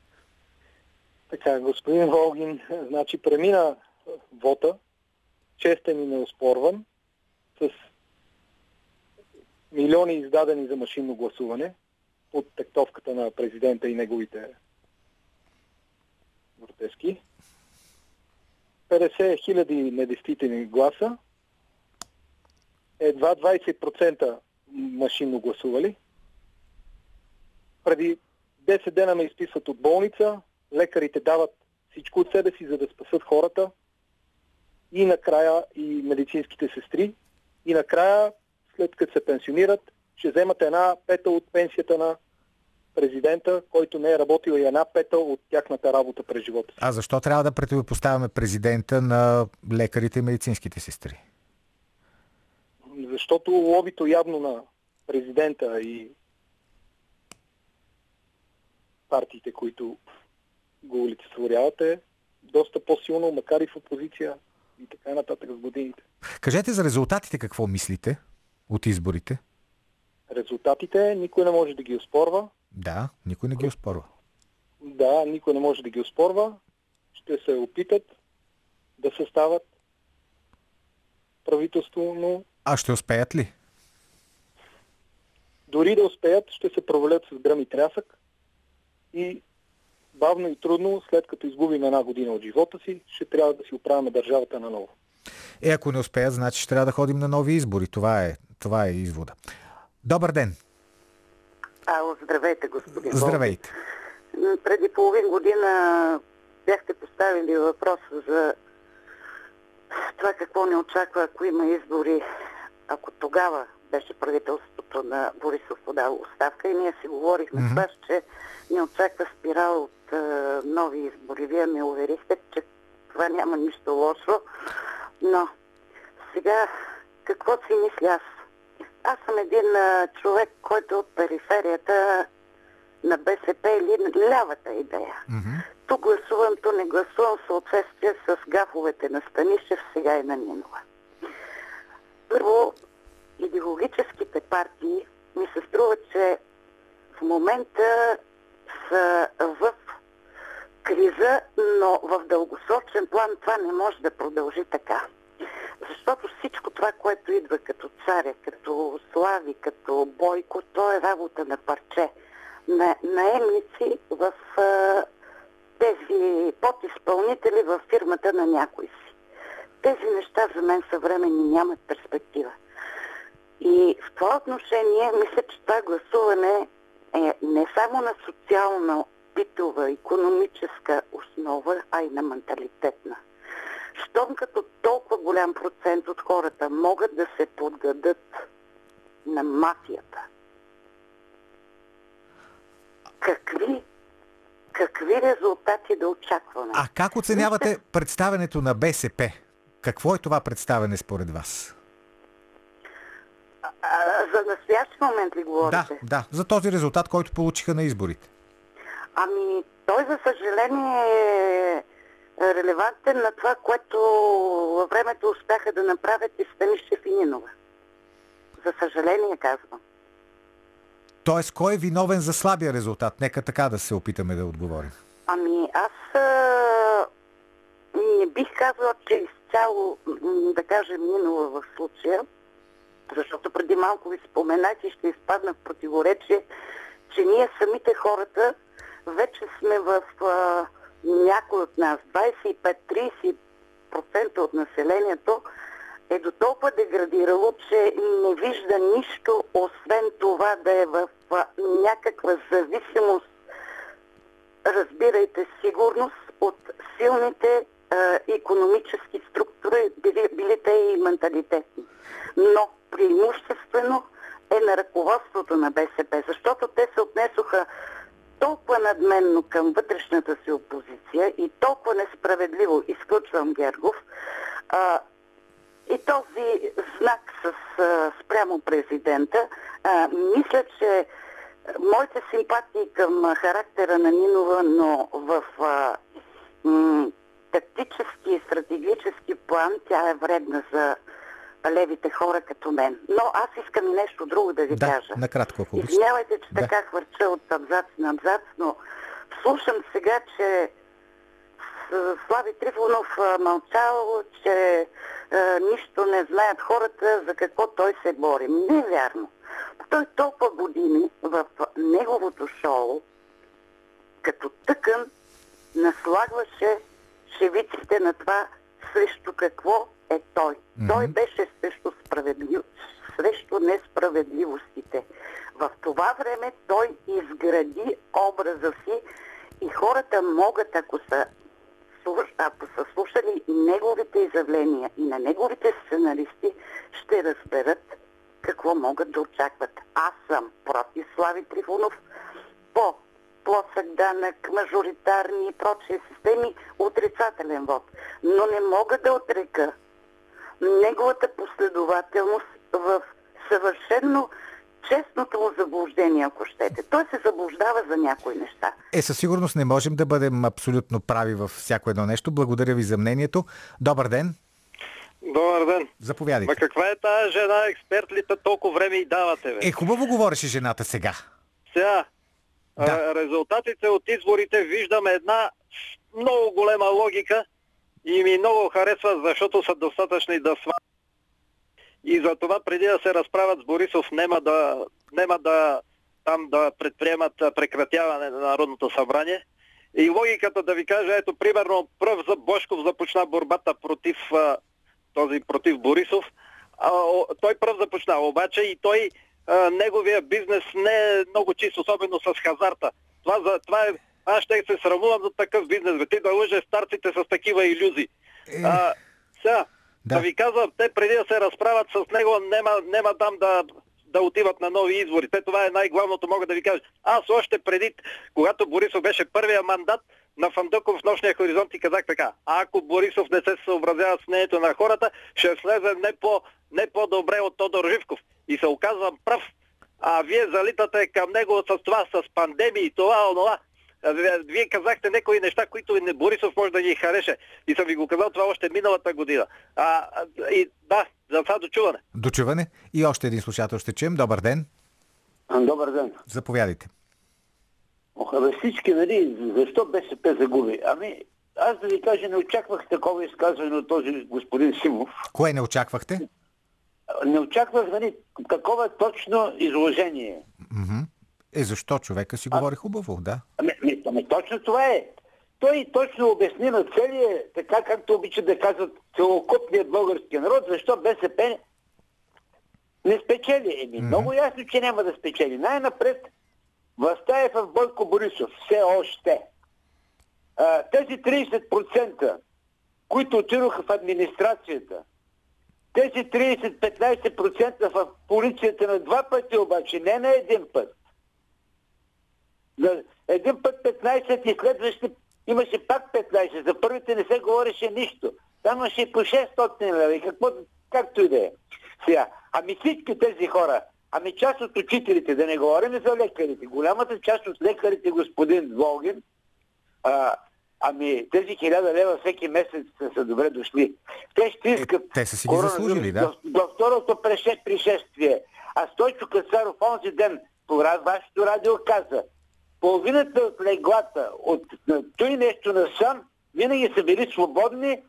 Така, господин Волгин, значи премина вота, честен и неоспорван, с милиони издадени за машинно гласуване под тектовката на президента и неговите въртежки. 50 хиляди недействителни гласа, едва 20% машинно гласували. Преди 10 дена ме изписват от болница, лекарите дават всичко от себе си, за да спасат хората и накрая и медицинските сестри и накрая, след като се пенсионират, ще вземат една пета от пенсията на президента, който не е работил и една пета от тяхната работа през живота си. А защо трябва да противопоставяме президента на лекарите и медицинските сестри? Защото лобито явно на президента и партиите, които го олицетворяват е доста по-силно, макар и в опозиция и така нататък с годините. Кажете за резултатите какво мислите от изборите. Резултатите никой не може да ги оспорва. Да, никой не ги оспорва. Да, никой не може да ги оспорва. Ще се опитат да съставят правителство, но А ще успеят ли? дори да успеят, ще се провалят с гръм и трясък и бавно и трудно, след като изгубим една година от живота си, ще трябва да си оправяме държавата наново. Е, ако не успеят, значи ще трябва да ходим на нови избори. Това е, това е извода. Добър ден! Ало, здравейте, господин. Здравейте! Преди половин година бяхте поставили въпроса за това какво не очаква, ако има избори, ако тогава беше правителството на Борисов подал оставка и ние си говорихме с вас, че не очаква спирал от е, нови избори. Вие ме уверихте, че това няма нищо лошо, но сега какво си мисля аз? Аз съм един а, човек, който е от периферията на БСП или на лявата идея. Ту гласувам, ту не гласувам в съответствие с гафовете на Станишев, сега и на Нинова. Първо, идеологическите партии ми се струва, че в момента са в криза, но в дългосрочен план това не може да продължи така. Защото всичко това, което идва като царя, като Слави, като Бойко, то е работа на парче. На наемници в а, тези подизпълнители в фирмата на някой си. Тези неща за мен съвремени нямат перспектива. И в това отношение мисля, че това гласуване е не само на социална, битова, економическа основа, а и на менталитетна. Щом като толкова голям процент от хората могат да се подгадат на мафията, какви, какви резултати да очакваме? А как оценявате представенето на БСП? Какво е това представене според вас? А, за настоящ момент ли говорите? Да, да, за този резултат, който получиха на изборите. Ами, той за съжаление е релевантен на това, което във времето успяха да направят и Станишев и Нинова. За съжаление казвам. Тоест, кой е виновен за слабия резултат? Нека така да се опитаме да отговорим. Ами аз а, не бих казала, че изцяло, да кажем, Нинова в случая, защото преди малко ви споменах и ще изпадна в противоречие, че ние самите хората вече сме в а, някой от нас, 25-30% от населението е до толкова деградирало, че не вижда нищо, освен това да е в някаква зависимост разбирайте, сигурност от силните а, економически структури, били, били те и менталитетни. Но преимуществено е на ръководството на БСП, защото те се отнесоха толкова надменно към вътрешната си опозиция и толкова несправедливо, изключвам Гергов, а, и този знак с, а, спрямо президента, а, мисля, че моите симпатии към характера на Нинова, но в а, м- тактически и стратегически план тя е вредна за левите хора като мен. Но аз искам нещо друго да ви Да, кажа. накратко, ако. Извинявайте, че Да. така хвърча от абзац на абзац, но слушам сега, че Слави Трифонов мълчал, че а, нищо не знаят хората за какво той се бори. Не е вярно. Той толкова години в неговото шоу, като тъкън, наслагваше шевиците на това срещу какво е той. Той беше срещу, справедлив... срещу несправедливостите. В това време той изгради образа си и хората могат, ако са, ако са слушали неговите изявления и на неговите сценаристи, ще разберат какво могат да очакват. Аз съм против Слави Трифонов. по плосък данък, мажоритарни и прочие системи, отрицателен вод. Но не мога да отрека неговата последователност в съвършенно честното му заблуждение, ако щете. Той се заблуждава за някои неща. Е, със сигурност не можем да бъдем абсолютно прави във всяко едно нещо. Благодаря ви за мнението. Добър ден. Добър ден. Заповядайте. Ма каква е тази жена, експерт ли толкова време и давате, бе? Е, хубаво говореше жената сега. Сега, Да. резултатите от изборите виждаме една много голема логика и ми много харесва, защото са достатъчни да сва. И за това преди да се разправят с Борисов, нема да, нема да там да предприемат прекратяване на Народното събрание. И логиката да ви кажа, ето примерно пръв за Бошков започна борбата против този против Борисов. А, той пръв започна, обаче и той неговия бизнес не е много чист, особено с хазарта. Това, за, това е, аз ще се срамувам за такъв бизнес, бе. Ти да лъже старците с такива иллюзии. Е, А, сега, Да. да. ви казвам, те преди да се разправят с него, нема, нема там да, да отиват на нови избори. Те това е най-главното, мога да ви кажа. Аз още преди, когато Борисов беше първия мандат, на Фандъков в нощния хоризонт и казах така. Ако Борисов не се съобразява с мнението на хората, ще слезе не, по, не по-добре от Тодор Живков. И се оказвам прав. А вие залитате към него с това, с пандемии и това, онова. А, Вие, казахте някои неща, които не Борисов може да ги хареше. И съм ви го казал това още миналата година. А, а, и да, за това дочуване. Дочуване. И още един слушател ще чуем. Добър ден. Добър ден. Заповядайте. Ох, абе всички, нали, защо БСП загуби? Ами, аз да ви кажа, не очаквах такова изказване от този господин Симов. Кое не очаквахте? Не очаквах, нали, такова точно изложение. Мгм. Е, защо човека си говори хубаво, да? Ами, ами, точно това е. Той точно обясни на целия, така както обичат да казват целокупният български народ, защо БСП не спечели. Еми, много ясно, че няма да спечели. Най-напред властта е в Бойко Борисов. Все още. А, тези 30%, които отидоха в администрацията, тези 30-15% в полицията на два пъти обаче, не на един път. На един път 15 и следващи имаше пак 15. За първите не се говореше нищо. Там имаше и по 600 лева. И какво, както и да е. Сега, ами всички тези хора, ами част от учителите, да не говорим за лекарите, голямата част от лекарите, господин Волгин, а, ами тези хиляда лева всеки месец са, са добре дошли. Те ще искат... Е, те са си ги заслужили, да. До, до второто пришествие. А Стойчо Кацаров онзи ден по вашето радио каза, половината от леглата от той нещо на сън винаги са били свободни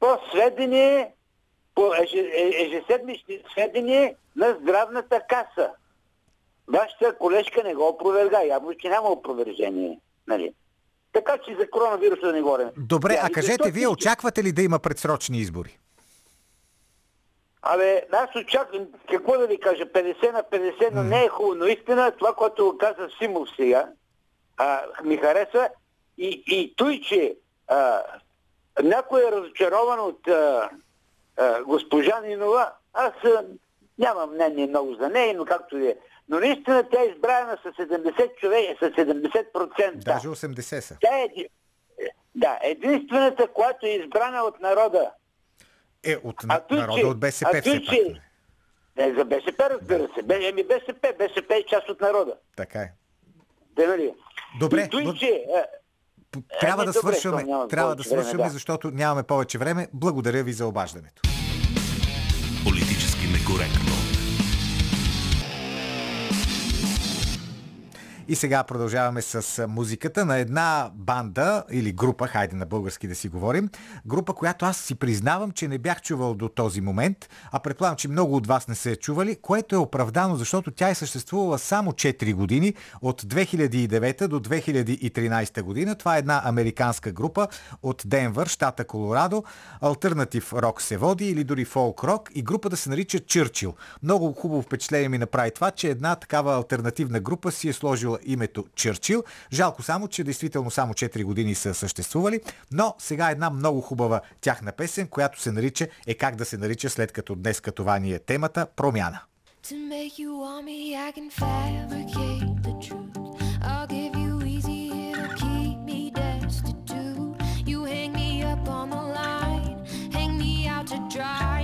по сведение, по е- ежеседмични сведения на здравната каса. Вашата колежка не го опроверга. Явно, че няма опровержение. Нали? Така че за коронавируса да не говорим. Добре, а кажете, защо вие очаквате ли да има предсрочни избори? Абе, аз очаквам, какво да ви кажа, 50 на 50, но не е хубаво. Но истина, това, което го каза Симов сега, а, ми хареса и, и той, че а, някой е разочарован от а, а, госпожа Нинова, аз а, нямам мнение много за нея, но както е. Но наистина тя е избрана с 70 човека, с 70%. Даже 80 са. Тя е, да, единствената, която е избрана от народа. Е, от А той, народа че- от БСП а той, че- нали? Не, за БСП, разбира се. Еми БСП, БСП е част от народа. Така е. Да, нали? Добре, И той, че, е, Трябва Ами, да добре, свършваме, трябва да свършваме, да. защото нямаме повече време. Благодаря ви за обаждането. Политически некоректно. И сега продължаваме с музиката на една банда или група, хайде на български да си говорим, група, която аз си признавам, че не бях чувал до този момент, а предполагам, че много от вас не са я чували, което е оправдано, защото тя е съществувала само 4 години, от 2009 до 2013 година. Това е една американска група от Денвър, щата Колорадо. Альтернатив рок се води или дори фолк рок и групата се нарича Чърчил. Много хубаво впечатление ми направи това, че една такава альтернативна група си е сложила носела името Черчил. Жалко само, че действително само 4 години са съществували, но сега е една много хубава тяхна песен, която се нарича е как да се нарича след като днес като това ни е темата промяна. Dry.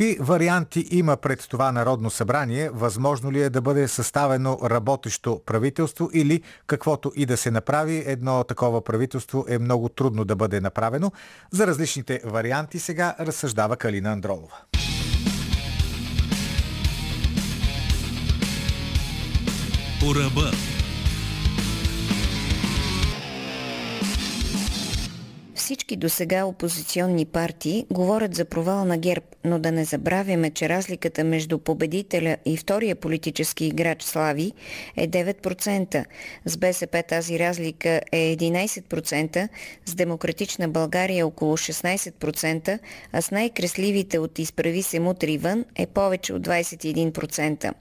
Какви варианти има пред това Народно събрание? Възможно ли е да бъде съставено работещо правителство или каквото и да се направи, едно такова правителство е много трудно да бъде направено? За различните варианти сега разсъждава Калина Андролова. По ръба. Всички досега опозиционни партии говорят за провал на ГЕРБ, но да не забравяме, че разликата между победителя и втория политически играч Слави е 9%. С БСП тази разлика е 11%, с Демократична България около 16%, а с най-кресливите от изправи се мутри вън е повече от 21%.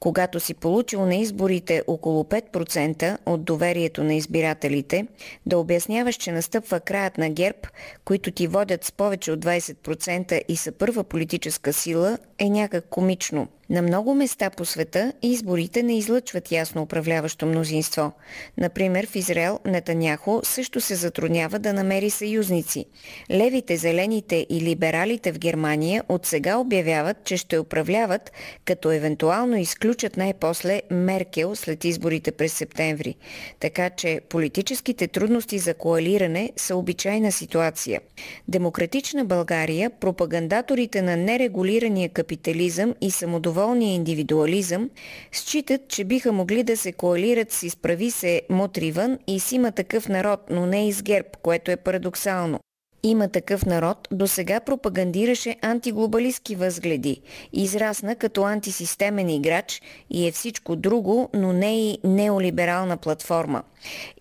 Когато си получил на изборите около 5% от доверието на избирателите, да обясняваш, че настъпва краят на ГЕРБ, които ти водят с повече от 20% и са първа политическа сила, е някак комично. На много места по света изборите не излъчват ясно управляващо мнозинство. Например, в Израел Нетаняхо също се затруднява да намери съюзници. Левите, зелените и либералите в Германия от сега обявяват, че ще управляват, като евентуално изключат най-после Меркел след изборите през септември. Така че политическите трудности за коалиране са обичайна ситуация. Демократична България, пропагандаторите на нерегулирания капитализъм и самодоволствие самодоволния индивидуализъм, считат, че биха могли да се коалират с изправи се Мутривън и с има такъв народ, но не и с ГЕРБ, което е парадоксално. Има такъв народ до сега пропагандираше антиглобалистски възгледи, израсна като антисистемен играч и е всичко друго, но не и неолиберална платформа.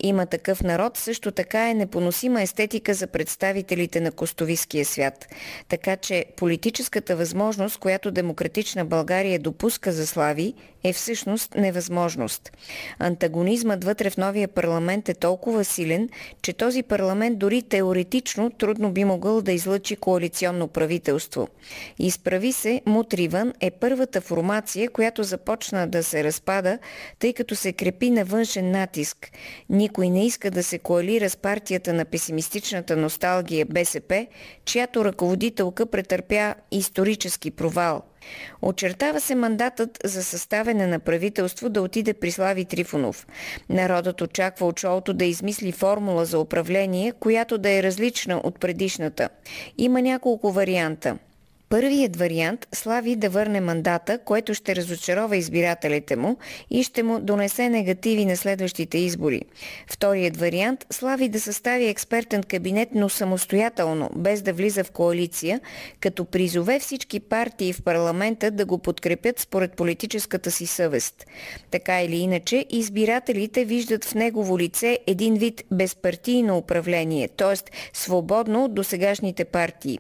Има такъв народ също така е непоносима естетика за представителите на костовиския свят. Така че политическата възможност, която демократична България допуска за слави, е всъщност невъзможност. Антагонизмът вътре в новия парламент е толкова силен, че този парламент дори теоретично трудно трудно би могъл да излъчи коалиционно правителство. Изправи се, Мутриван е първата формация, която започна да се разпада, тъй като се крепи на външен натиск. Никой не иска да се коалира с партията на песимистичната носталгия БСП, чиято ръководителка претърпя исторически провал – Очертава се мандатът за съставяне на правителство да отиде при Слави Трифонов. Народът очаква от шоуто да измисли формула за управление, която да е различна от предишната. Има няколко варианта – Първият вариант Слави да върне мандата, което ще разочарова избирателите му и ще му донесе негативи на следващите избори. Вторият вариант Слави да състави експертен кабинет, но самостоятелно, без да влиза в коалиция, като призове всички партии в парламента да го подкрепят според политическата си съвест. Така или иначе, избирателите виждат в негово лице един вид безпартийно управление, т.е. свободно от досегашните партии.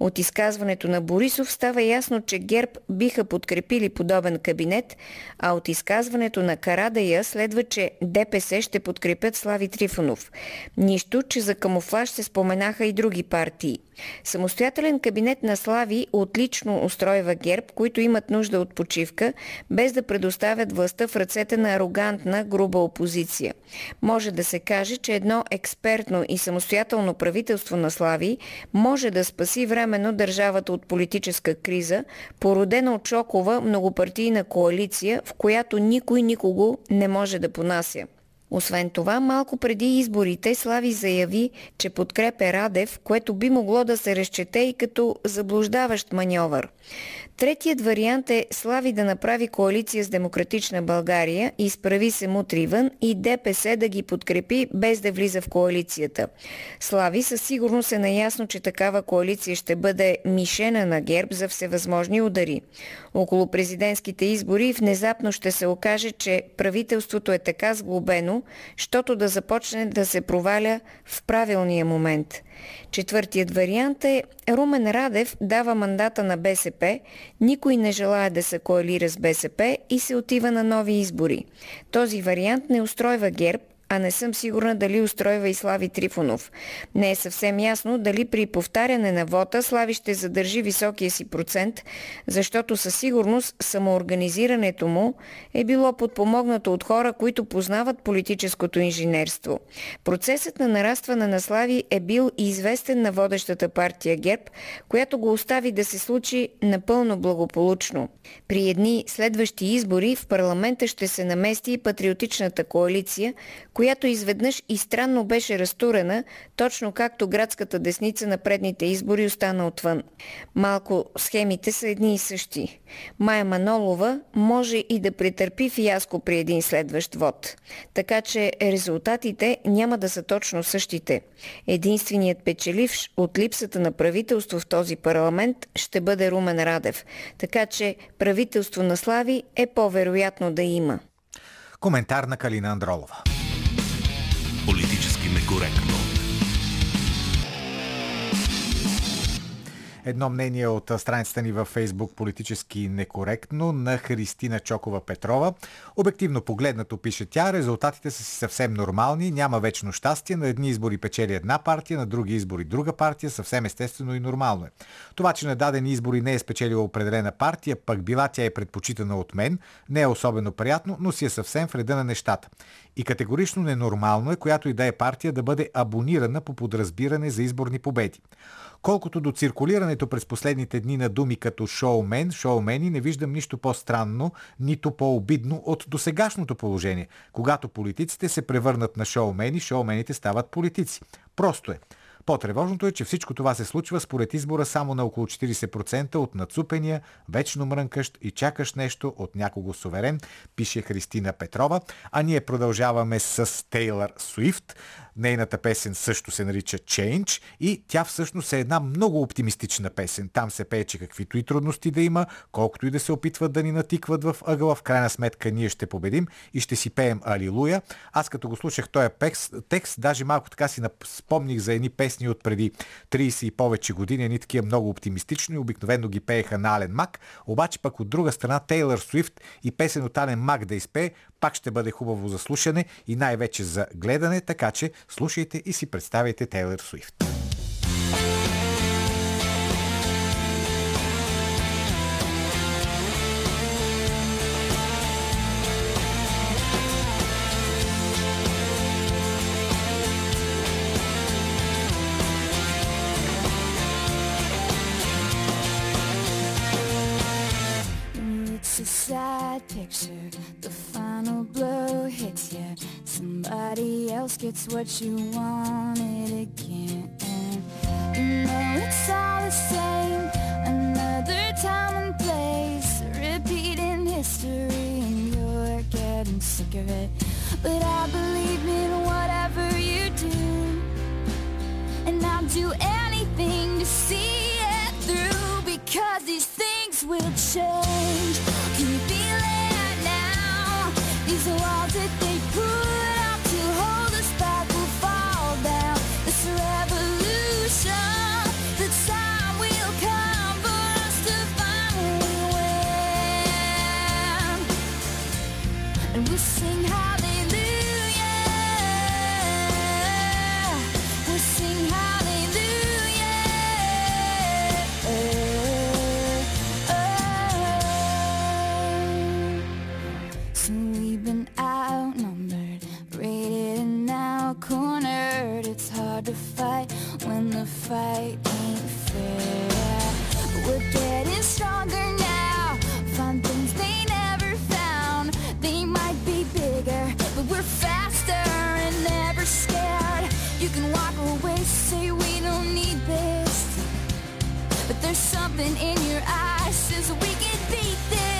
От изказването на Борисов става ясно, че ГЕРБ биха подкрепили подобен кабинет, а от изказването на Карадая следва, че ДПС ще подкрепят Слави Трифонов. Нищо, че за камуфлаж се споменаха и други партии. Самостоятелен кабинет на Слави отлично устройва ГЕРБ, които имат нужда от почивка, без да предоставят властта в ръцете на арогантна, груба опозиция. Може да се каже, че едно експертно и самостоятелно правителство на Слави може да спаси временно държавата от политическа криза, породена от шокова многопартийна коалиция, в която никой никого не може да понася. Освен това, малко преди изборите Слави заяви, че подкрепя Радев, което би могло да се разчете и като заблуждаващ маньовър. Третият вариант е Слави да направи коалиция с Демократична България, изправи се вън и ДПС да ги подкрепи без да влиза в коалицията. Слави със сигурност е наясно, че такава коалиция ще бъде мишена на ГЕРБ за всевъзможни удари. Около президентските избори внезапно ще се окаже, че правителството е така сглобено, щото да започне да се проваля в правилния момент. Четвъртият вариант е Румен Радев дава мандата на БСП, никой не желая да се коалира с БСП и се отива на нови избори. Този вариант не устройва ГЕРБ, а не съм сигурна дали устройва и Слави Трифонов. Не е съвсем ясно дали при повтаряне на вота Слави ще задържи високия си процент, защото със сигурност самоорганизирането му е било подпомогнато от хора, които познават политическото инженерство. Процесът на нарастване на Слави е бил и известен на водещата партия ГЕРБ, която го остави да се случи напълно благополучно. При едни следващи избори в парламента ще се намести и патриотичната коалиция, която изведнъж и странно беше разтурена, точно както градската десница на предните избори остана отвън. Малко схемите са едни и същи. Майя Манолова може и да претърпи фиаско при един следващ вод. Така че резултатите няма да са точно същите. Единственият печеливш от липсата на правителство в този парламент ще бъде Румен Радев. Така че правителство на Слави е по-вероятно да има. Коментар на Калина Андролова. Политически Едно мнение от страницата ни във Фейсбук политически некоректно на Христина Чокова Петрова. Обективно погледнато пише тя, резултатите са си съвсем нормални, няма вечно щастие, на едни избори печели една партия, на други избори друга партия, съвсем естествено и нормално е. Това, че на дадени избори не е спечелила определена партия, пък била тя е предпочитана от мен, не е особено приятно, но си е съвсем в реда на нещата. И категорично ненормално е, която и да е партия да бъде абонирана по подразбиране за изборни победи. Колкото до циркулирането през последните дни на думи като шоумен, шоумени, не виждам нищо по-странно, нито по-обидно от досегашното положение. Когато политиците се превърнат на шоумени, шоумените стават политици. Просто е. По-тревожното е, че всичко това се случва според избора само на около 40% от нацупения, вечно мрънкащ и чакащ нещо от някого суверен, пише Христина Петрова, а ние продължаваме с Тейлър Суифт. Нейната песен също се нарича Change и тя всъщност е една много оптимистична песен. Там се пее, че каквито и трудности да има, колкото и да се опитват да ни натикват в ъгъла, в крайна сметка ние ще победим и ще си пеем Алилуя. Аз като го слушах този текст, даже малко така си спомних за едни песни от преди 30 и повече години, едни такива много оптимистични, обикновено ги пееха на Ален Мак, обаче пък от друга страна Тейлър Суифт и песен от Ален Мак да изпее, пак ще бъде хубаво за слушане и най-вече за гледане, така че слушайте и си представяйте Тейлър Суифт. Picture. The final you. Somebody else gets what you wanted again. You know it's all the same. Another time and place. Repeating history, and you're getting sick of it. But I believe in whatever you do. And I'll do anything to see it through because these things will change. Can you feel it now? These walls that they put when the fight ain't fair. We're getting stronger now. Find things they never found. They might be bigger, but we're faster and never scared. You can walk away, say we don't need this. But there's something in your eyes says we can beat this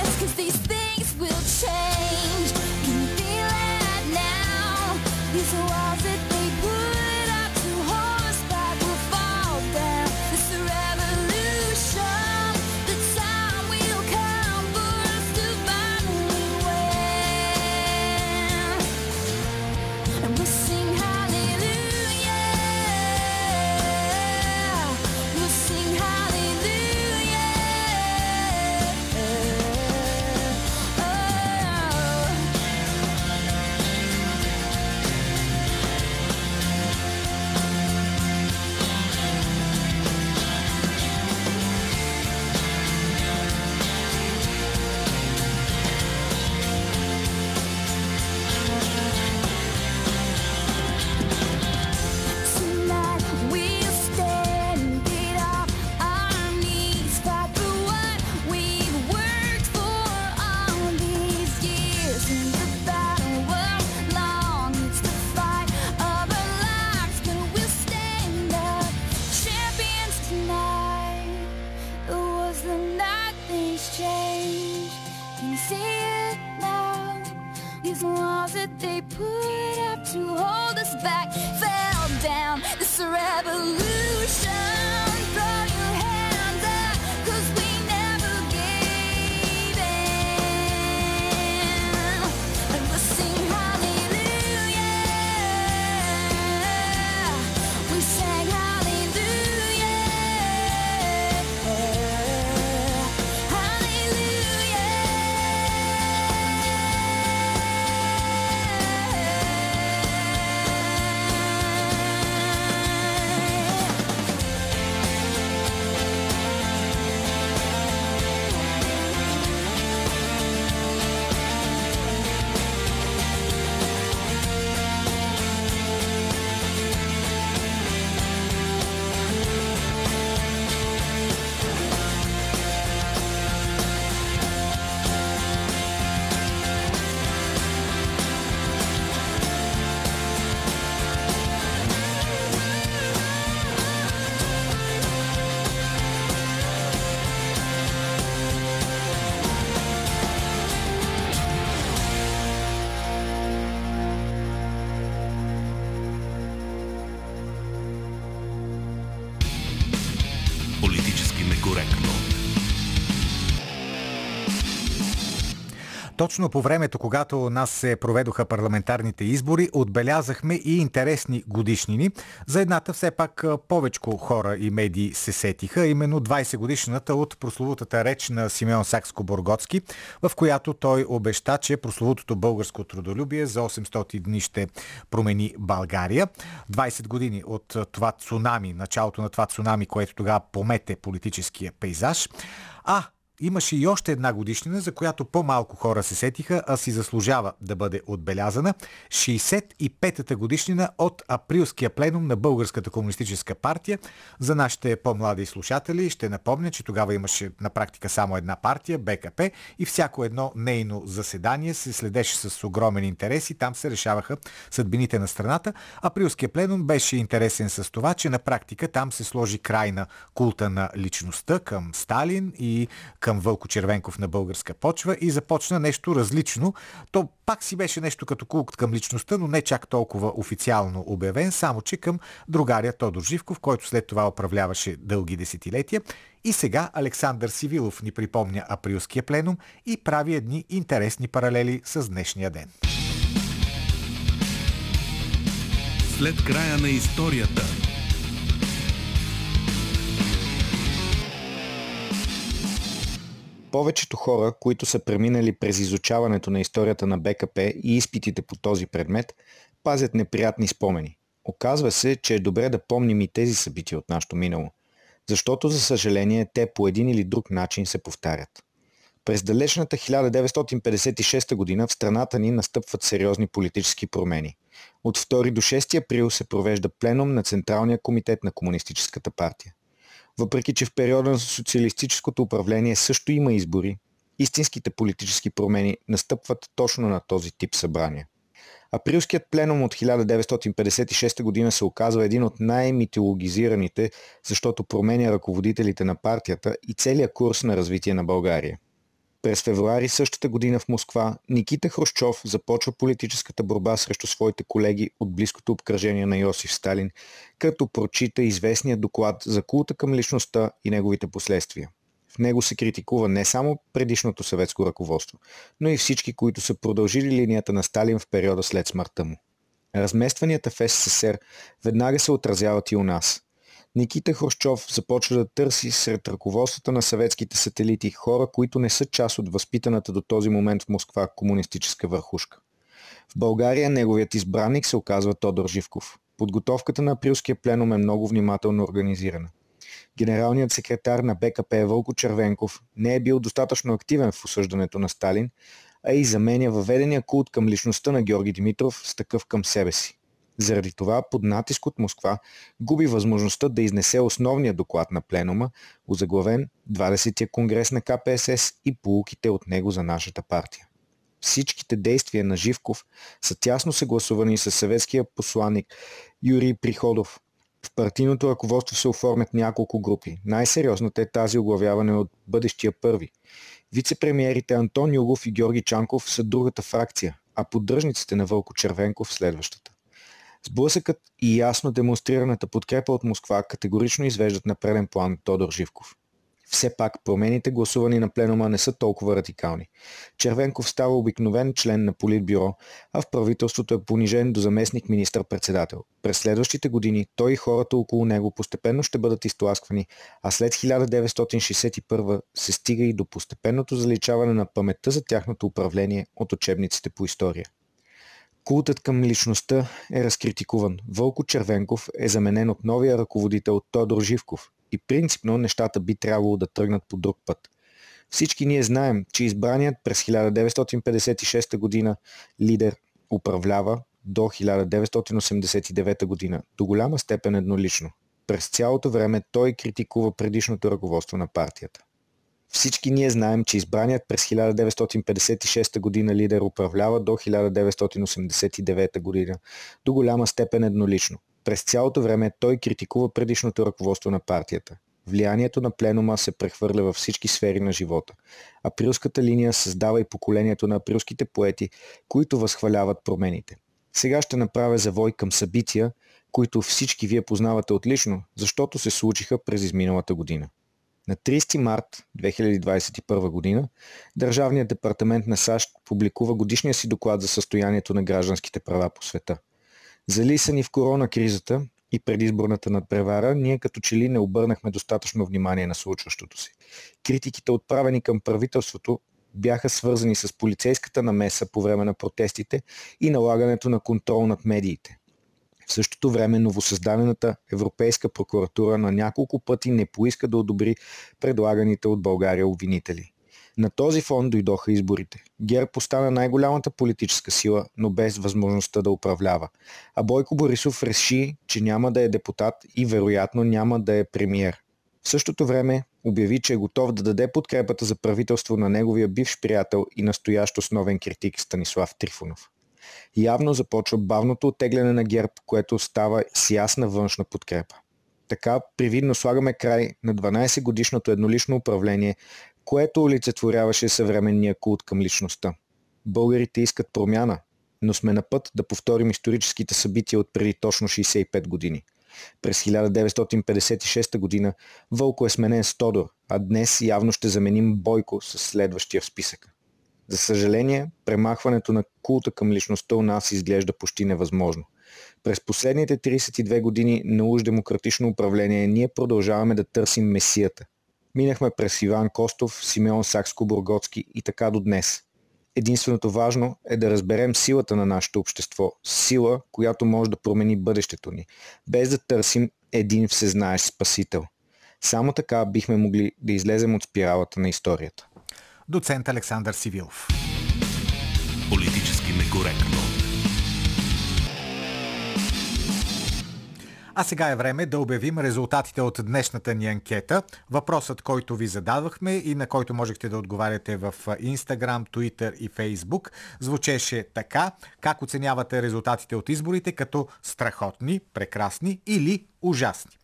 Точно по времето, когато нас се проведоха парламентарните избори, отбелязахме и интересни годишнини. За едната все пак повечко хора и медии се сетиха, именно 20 годишната от прословутата реч на Симеон Сакско-Боргоцки, в която той обеща, че прословутото българско трудолюбие за 800 дни ще промени България. 20 години от това цунами, началото на това цунами, което тогава помете политическия пейзаж. А Имаше и още една годишнина, за която по-малко хора се сетиха, а си заслужава да бъде отбелязана. 65-та годишнина от априлския пленум на Българската комунистическа партия. За нашите по-млади слушатели ще напомня, че тогава имаше на практика само една партия, БКП, и всяко едно нейно заседание се следеше с огромен интерес и там се решаваха съдбините на страната. Априлския пленум беше интересен с това, че на практика там се сложи край на култа на личността към Сталин и към Вълко Червенков на българска почва и започна нещо различно. То пак си беше нещо като култ към личността, но не чак толкова официално обявен, само че към другаря Тодор Живков, който след това управляваше дълги десетилетия. И сега Александър Сивилов ни припомня априлския пленум и прави едни интересни паралели с днешния ден. След края на историята – Повечето хора, които са преминали през изучаването на историята на БКП и изпитите по този предмет, пазят неприятни спомени. Оказва се, че е добре да помним и тези събития от нашето минало, защото за съжаление те по един или друг начин се повтарят. През далечната 1956 година в страната ни настъпват сериозни политически промени. От 2 до 6 април се провежда пленум на Централния комитет на Комунистическата партия. Въпреки, че в периода на социалистическото управление също има избори, истинските политически промени настъпват точно на този тип събрания. Априлският пленум от 1956 година се оказва един от най-митологизираните, защото променя ръководителите на партията и целият курс на развитие на България. През февруари същата година в Москва Никита Хрущов започва политическата борба срещу своите колеги от близкото обкръжение на Йосиф Сталин, като прочита известния доклад за култа към личността и неговите последствия. В него се критикува не само предишното съветско ръководство, но и всички, които са продължили линията на Сталин в периода след смъртта му. Разместванията в СССР веднага се отразяват и у нас – Никита Хрущов започва да търси сред ръководствата на съветските сателити хора, които не са част от възпитаната до този момент в Москва комунистическа върхушка. В България неговият избранник се оказва Тодор Живков. Подготовката на априлския пленум е много внимателно организирана. Генералният секретар на БКП Вълко Червенков не е бил достатъчно активен в осъждането на Сталин, а и заменя въведения култ към личността на Георги Димитров с такъв към себе си. Заради това, под натиск от Москва, губи възможността да изнесе основния доклад на пленума, озаглавен 20-я конгрес на КПСС и полуките от него за нашата партия. Всичките действия на Живков са тясно съгласувани с съветския посланник Юрий Приходов. В партийното ръководство се оформят няколко групи. Най-сериозната е тази оглавяване от бъдещия първи. Вице-премьерите Антон Югов и Георги Чанков са другата фракция, а поддръжниците на Вълко Червенков следващата. Сблъсъкът и ясно демонстрираната подкрепа от Москва категорично извеждат на преден план Тодор Живков. Все пак промените гласувани на пленума не са толкова радикални. Червенков става обикновен член на Политбюро, а в правителството е понижен до заместник министър-председател. През следващите години той и хората около него постепенно ще бъдат изтласквани, а след 1961 се стига и до постепенното заличаване на паметта за тяхното управление от учебниците по история. Култът към личността е разкритикуван. Вълко Червенков е заменен от новия ръководител Тодор Живков и принципно нещата би трябвало да тръгнат по друг път. Всички ние знаем, че избраният през 1956 година лидер управлява до 1989 година, до голяма степен еднолично. През цялото време той критикува предишното ръководство на партията. Всички ние знаем, че избраният през 1956 година лидер управлява до 1989 година, до голяма степен еднолично. През цялото време той критикува предишното ръководство на партията. Влиянието на пленума се прехвърля във всички сфери на живота. Априлската линия създава и поколението на априлските поети, които възхваляват промените. Сега ще направя завой към събития, които всички вие познавате отлично, защото се случиха през изминалата година. На 30 март 2021 година Държавният департамент на САЩ публикува годишния си доклад за състоянието на гражданските права по света. Залисани в корона кризата и предизборната надпревара, ние като че ли не обърнахме достатъчно внимание на случващото се. Критиките, отправени към правителството, бяха свързани с полицейската намеса по време на протестите и налагането на контрол над медиите. В същото време новосъздадената Европейска прокуратура на няколко пъти не поиска да одобри предлаганите от България обвинители. На този фон дойдоха изборите. ГЕРБ постана най-голямата политическа сила, но без възможността да управлява. А Бойко Борисов реши, че няма да е депутат и вероятно няма да е премиер. В същото време обяви, че е готов да даде подкрепата за правителство на неговия бивш приятел и настоящ основен критик Станислав Трифонов. Явно започва бавното оттегляне на ГЕРБ, което става с ясна външна подкрепа. Така привидно слагаме край на 12 годишното еднолично управление, което олицетворяваше съвременния култ към личността. Българите искат промяна, но сме на път да повторим историческите събития от преди точно 65 години. През 1956 година Вълко е сменен с Тодор, а днес явно ще заменим Бойко с следващия в списъка. За съжаление, премахването на култа към личността у нас изглежда почти невъзможно. През последните 32 години на уж демократично управление ние продължаваме да търсим месията. Минахме през Иван Костов, Симеон Сакско-Бургоцки и така до днес. Единственото важно е да разберем силата на нашето общество, сила, която може да промени бъдещето ни, без да търсим един всезнаещ спасител. Само така бихме могли да излезем от спиралата на историята доцент Александър Сивилов. Политически некоректно. А сега е време да обявим резултатите от днешната ни анкета. Въпросът, който ви задавахме и на който можехте да отговаряте в Instagram, Twitter и Facebook, звучеше така. Как оценявате резултатите от изборите като страхотни, прекрасни или ужасни?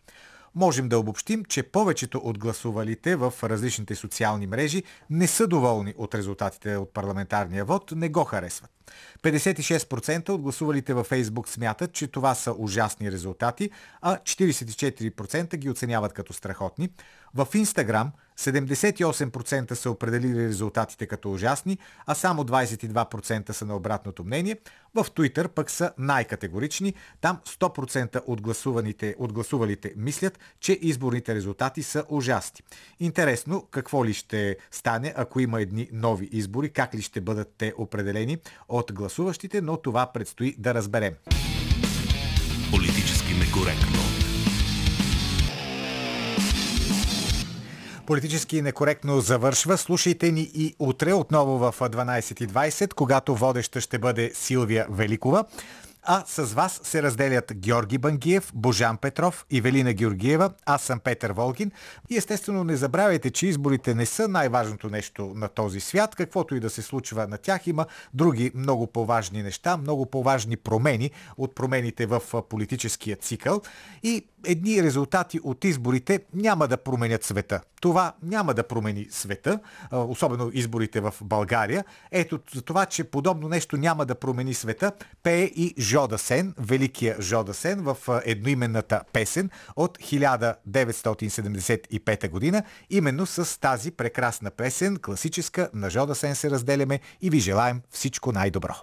Можем да обобщим, че повечето от гласувалите в различните социални мрежи не са доволни от резултатите от парламентарния вод, не го харесват. 56% от гласувалите във Фейсбук смятат, че това са ужасни резултати, а 44% ги оценяват като страхотни. В Инстаграм 78% са определили резултатите като ужасни, а само 22% са на обратното мнение. В Twitter пък са най-категорични. Там 100% от, гласуваните, от гласувалите мислят, че изборните резултати са ужасни. Интересно какво ли ще стане, ако има едни нови избори, как ли ще бъдат те определени от гласуващите, но това предстои да разберем. Политически некоректно. Политически некоректно завършва. Слушайте ни и утре отново в 12.20, когато водеща ще бъде Силвия Великова. А с вас се разделят Георги Бангиев, Божан Петров и Велина Георгиева. Аз съм Петър Волгин. И естествено не забравяйте, че изборите не са най-важното нещо на този свят. Каквото и да се случва на тях, има други много по-важни неща, много по-важни промени от промените в политическия цикъл. И едни резултати от изборите няма да променят света. Това няма да промени света, особено изборите в България. Ето за това, че подобно нещо няма да промени света, пее и Жода Сен, великия Жода Сен в едноименната песен от 1975 година. Именно с тази прекрасна песен, класическа, на Жода Сен се разделяме и ви желаем всичко най-добро.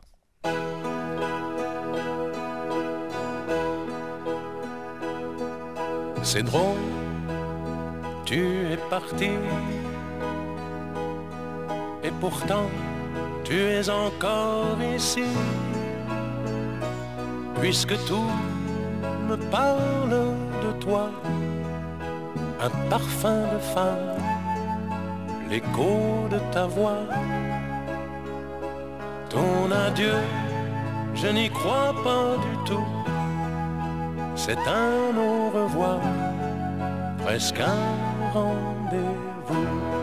C'est drôle, tu es parti. Et pourtant, tu es encore ici. Puisque tout me parle de toi, un parfum de femme, l'écho de ta voix. Ton adieu, je n'y crois pas du tout c'est un au revoir, presque un rendez-vous.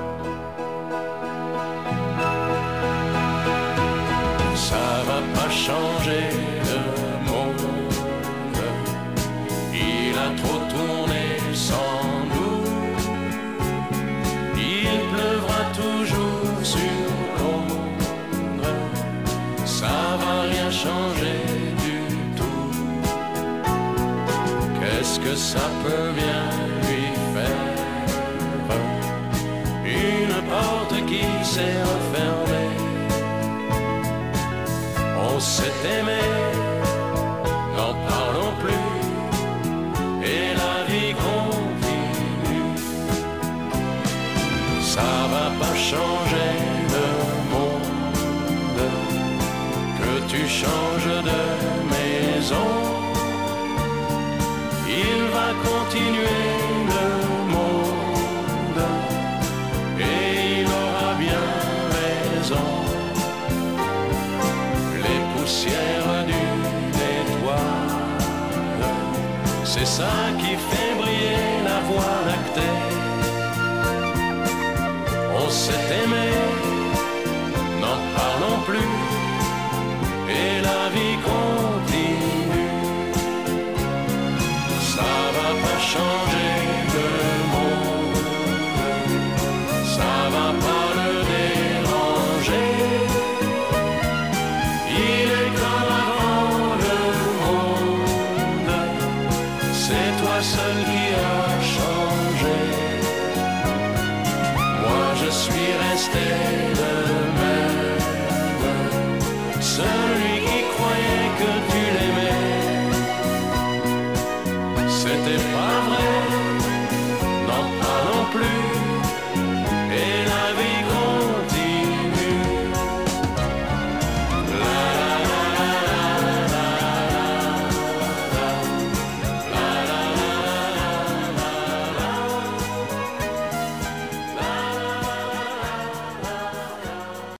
ça peut bien lui faire une porte qui s'est refermée. On s'est aimé, n'en parlons plus, et la vie continue. Ça va pas changer le monde que tu changes de Você sabe que fez.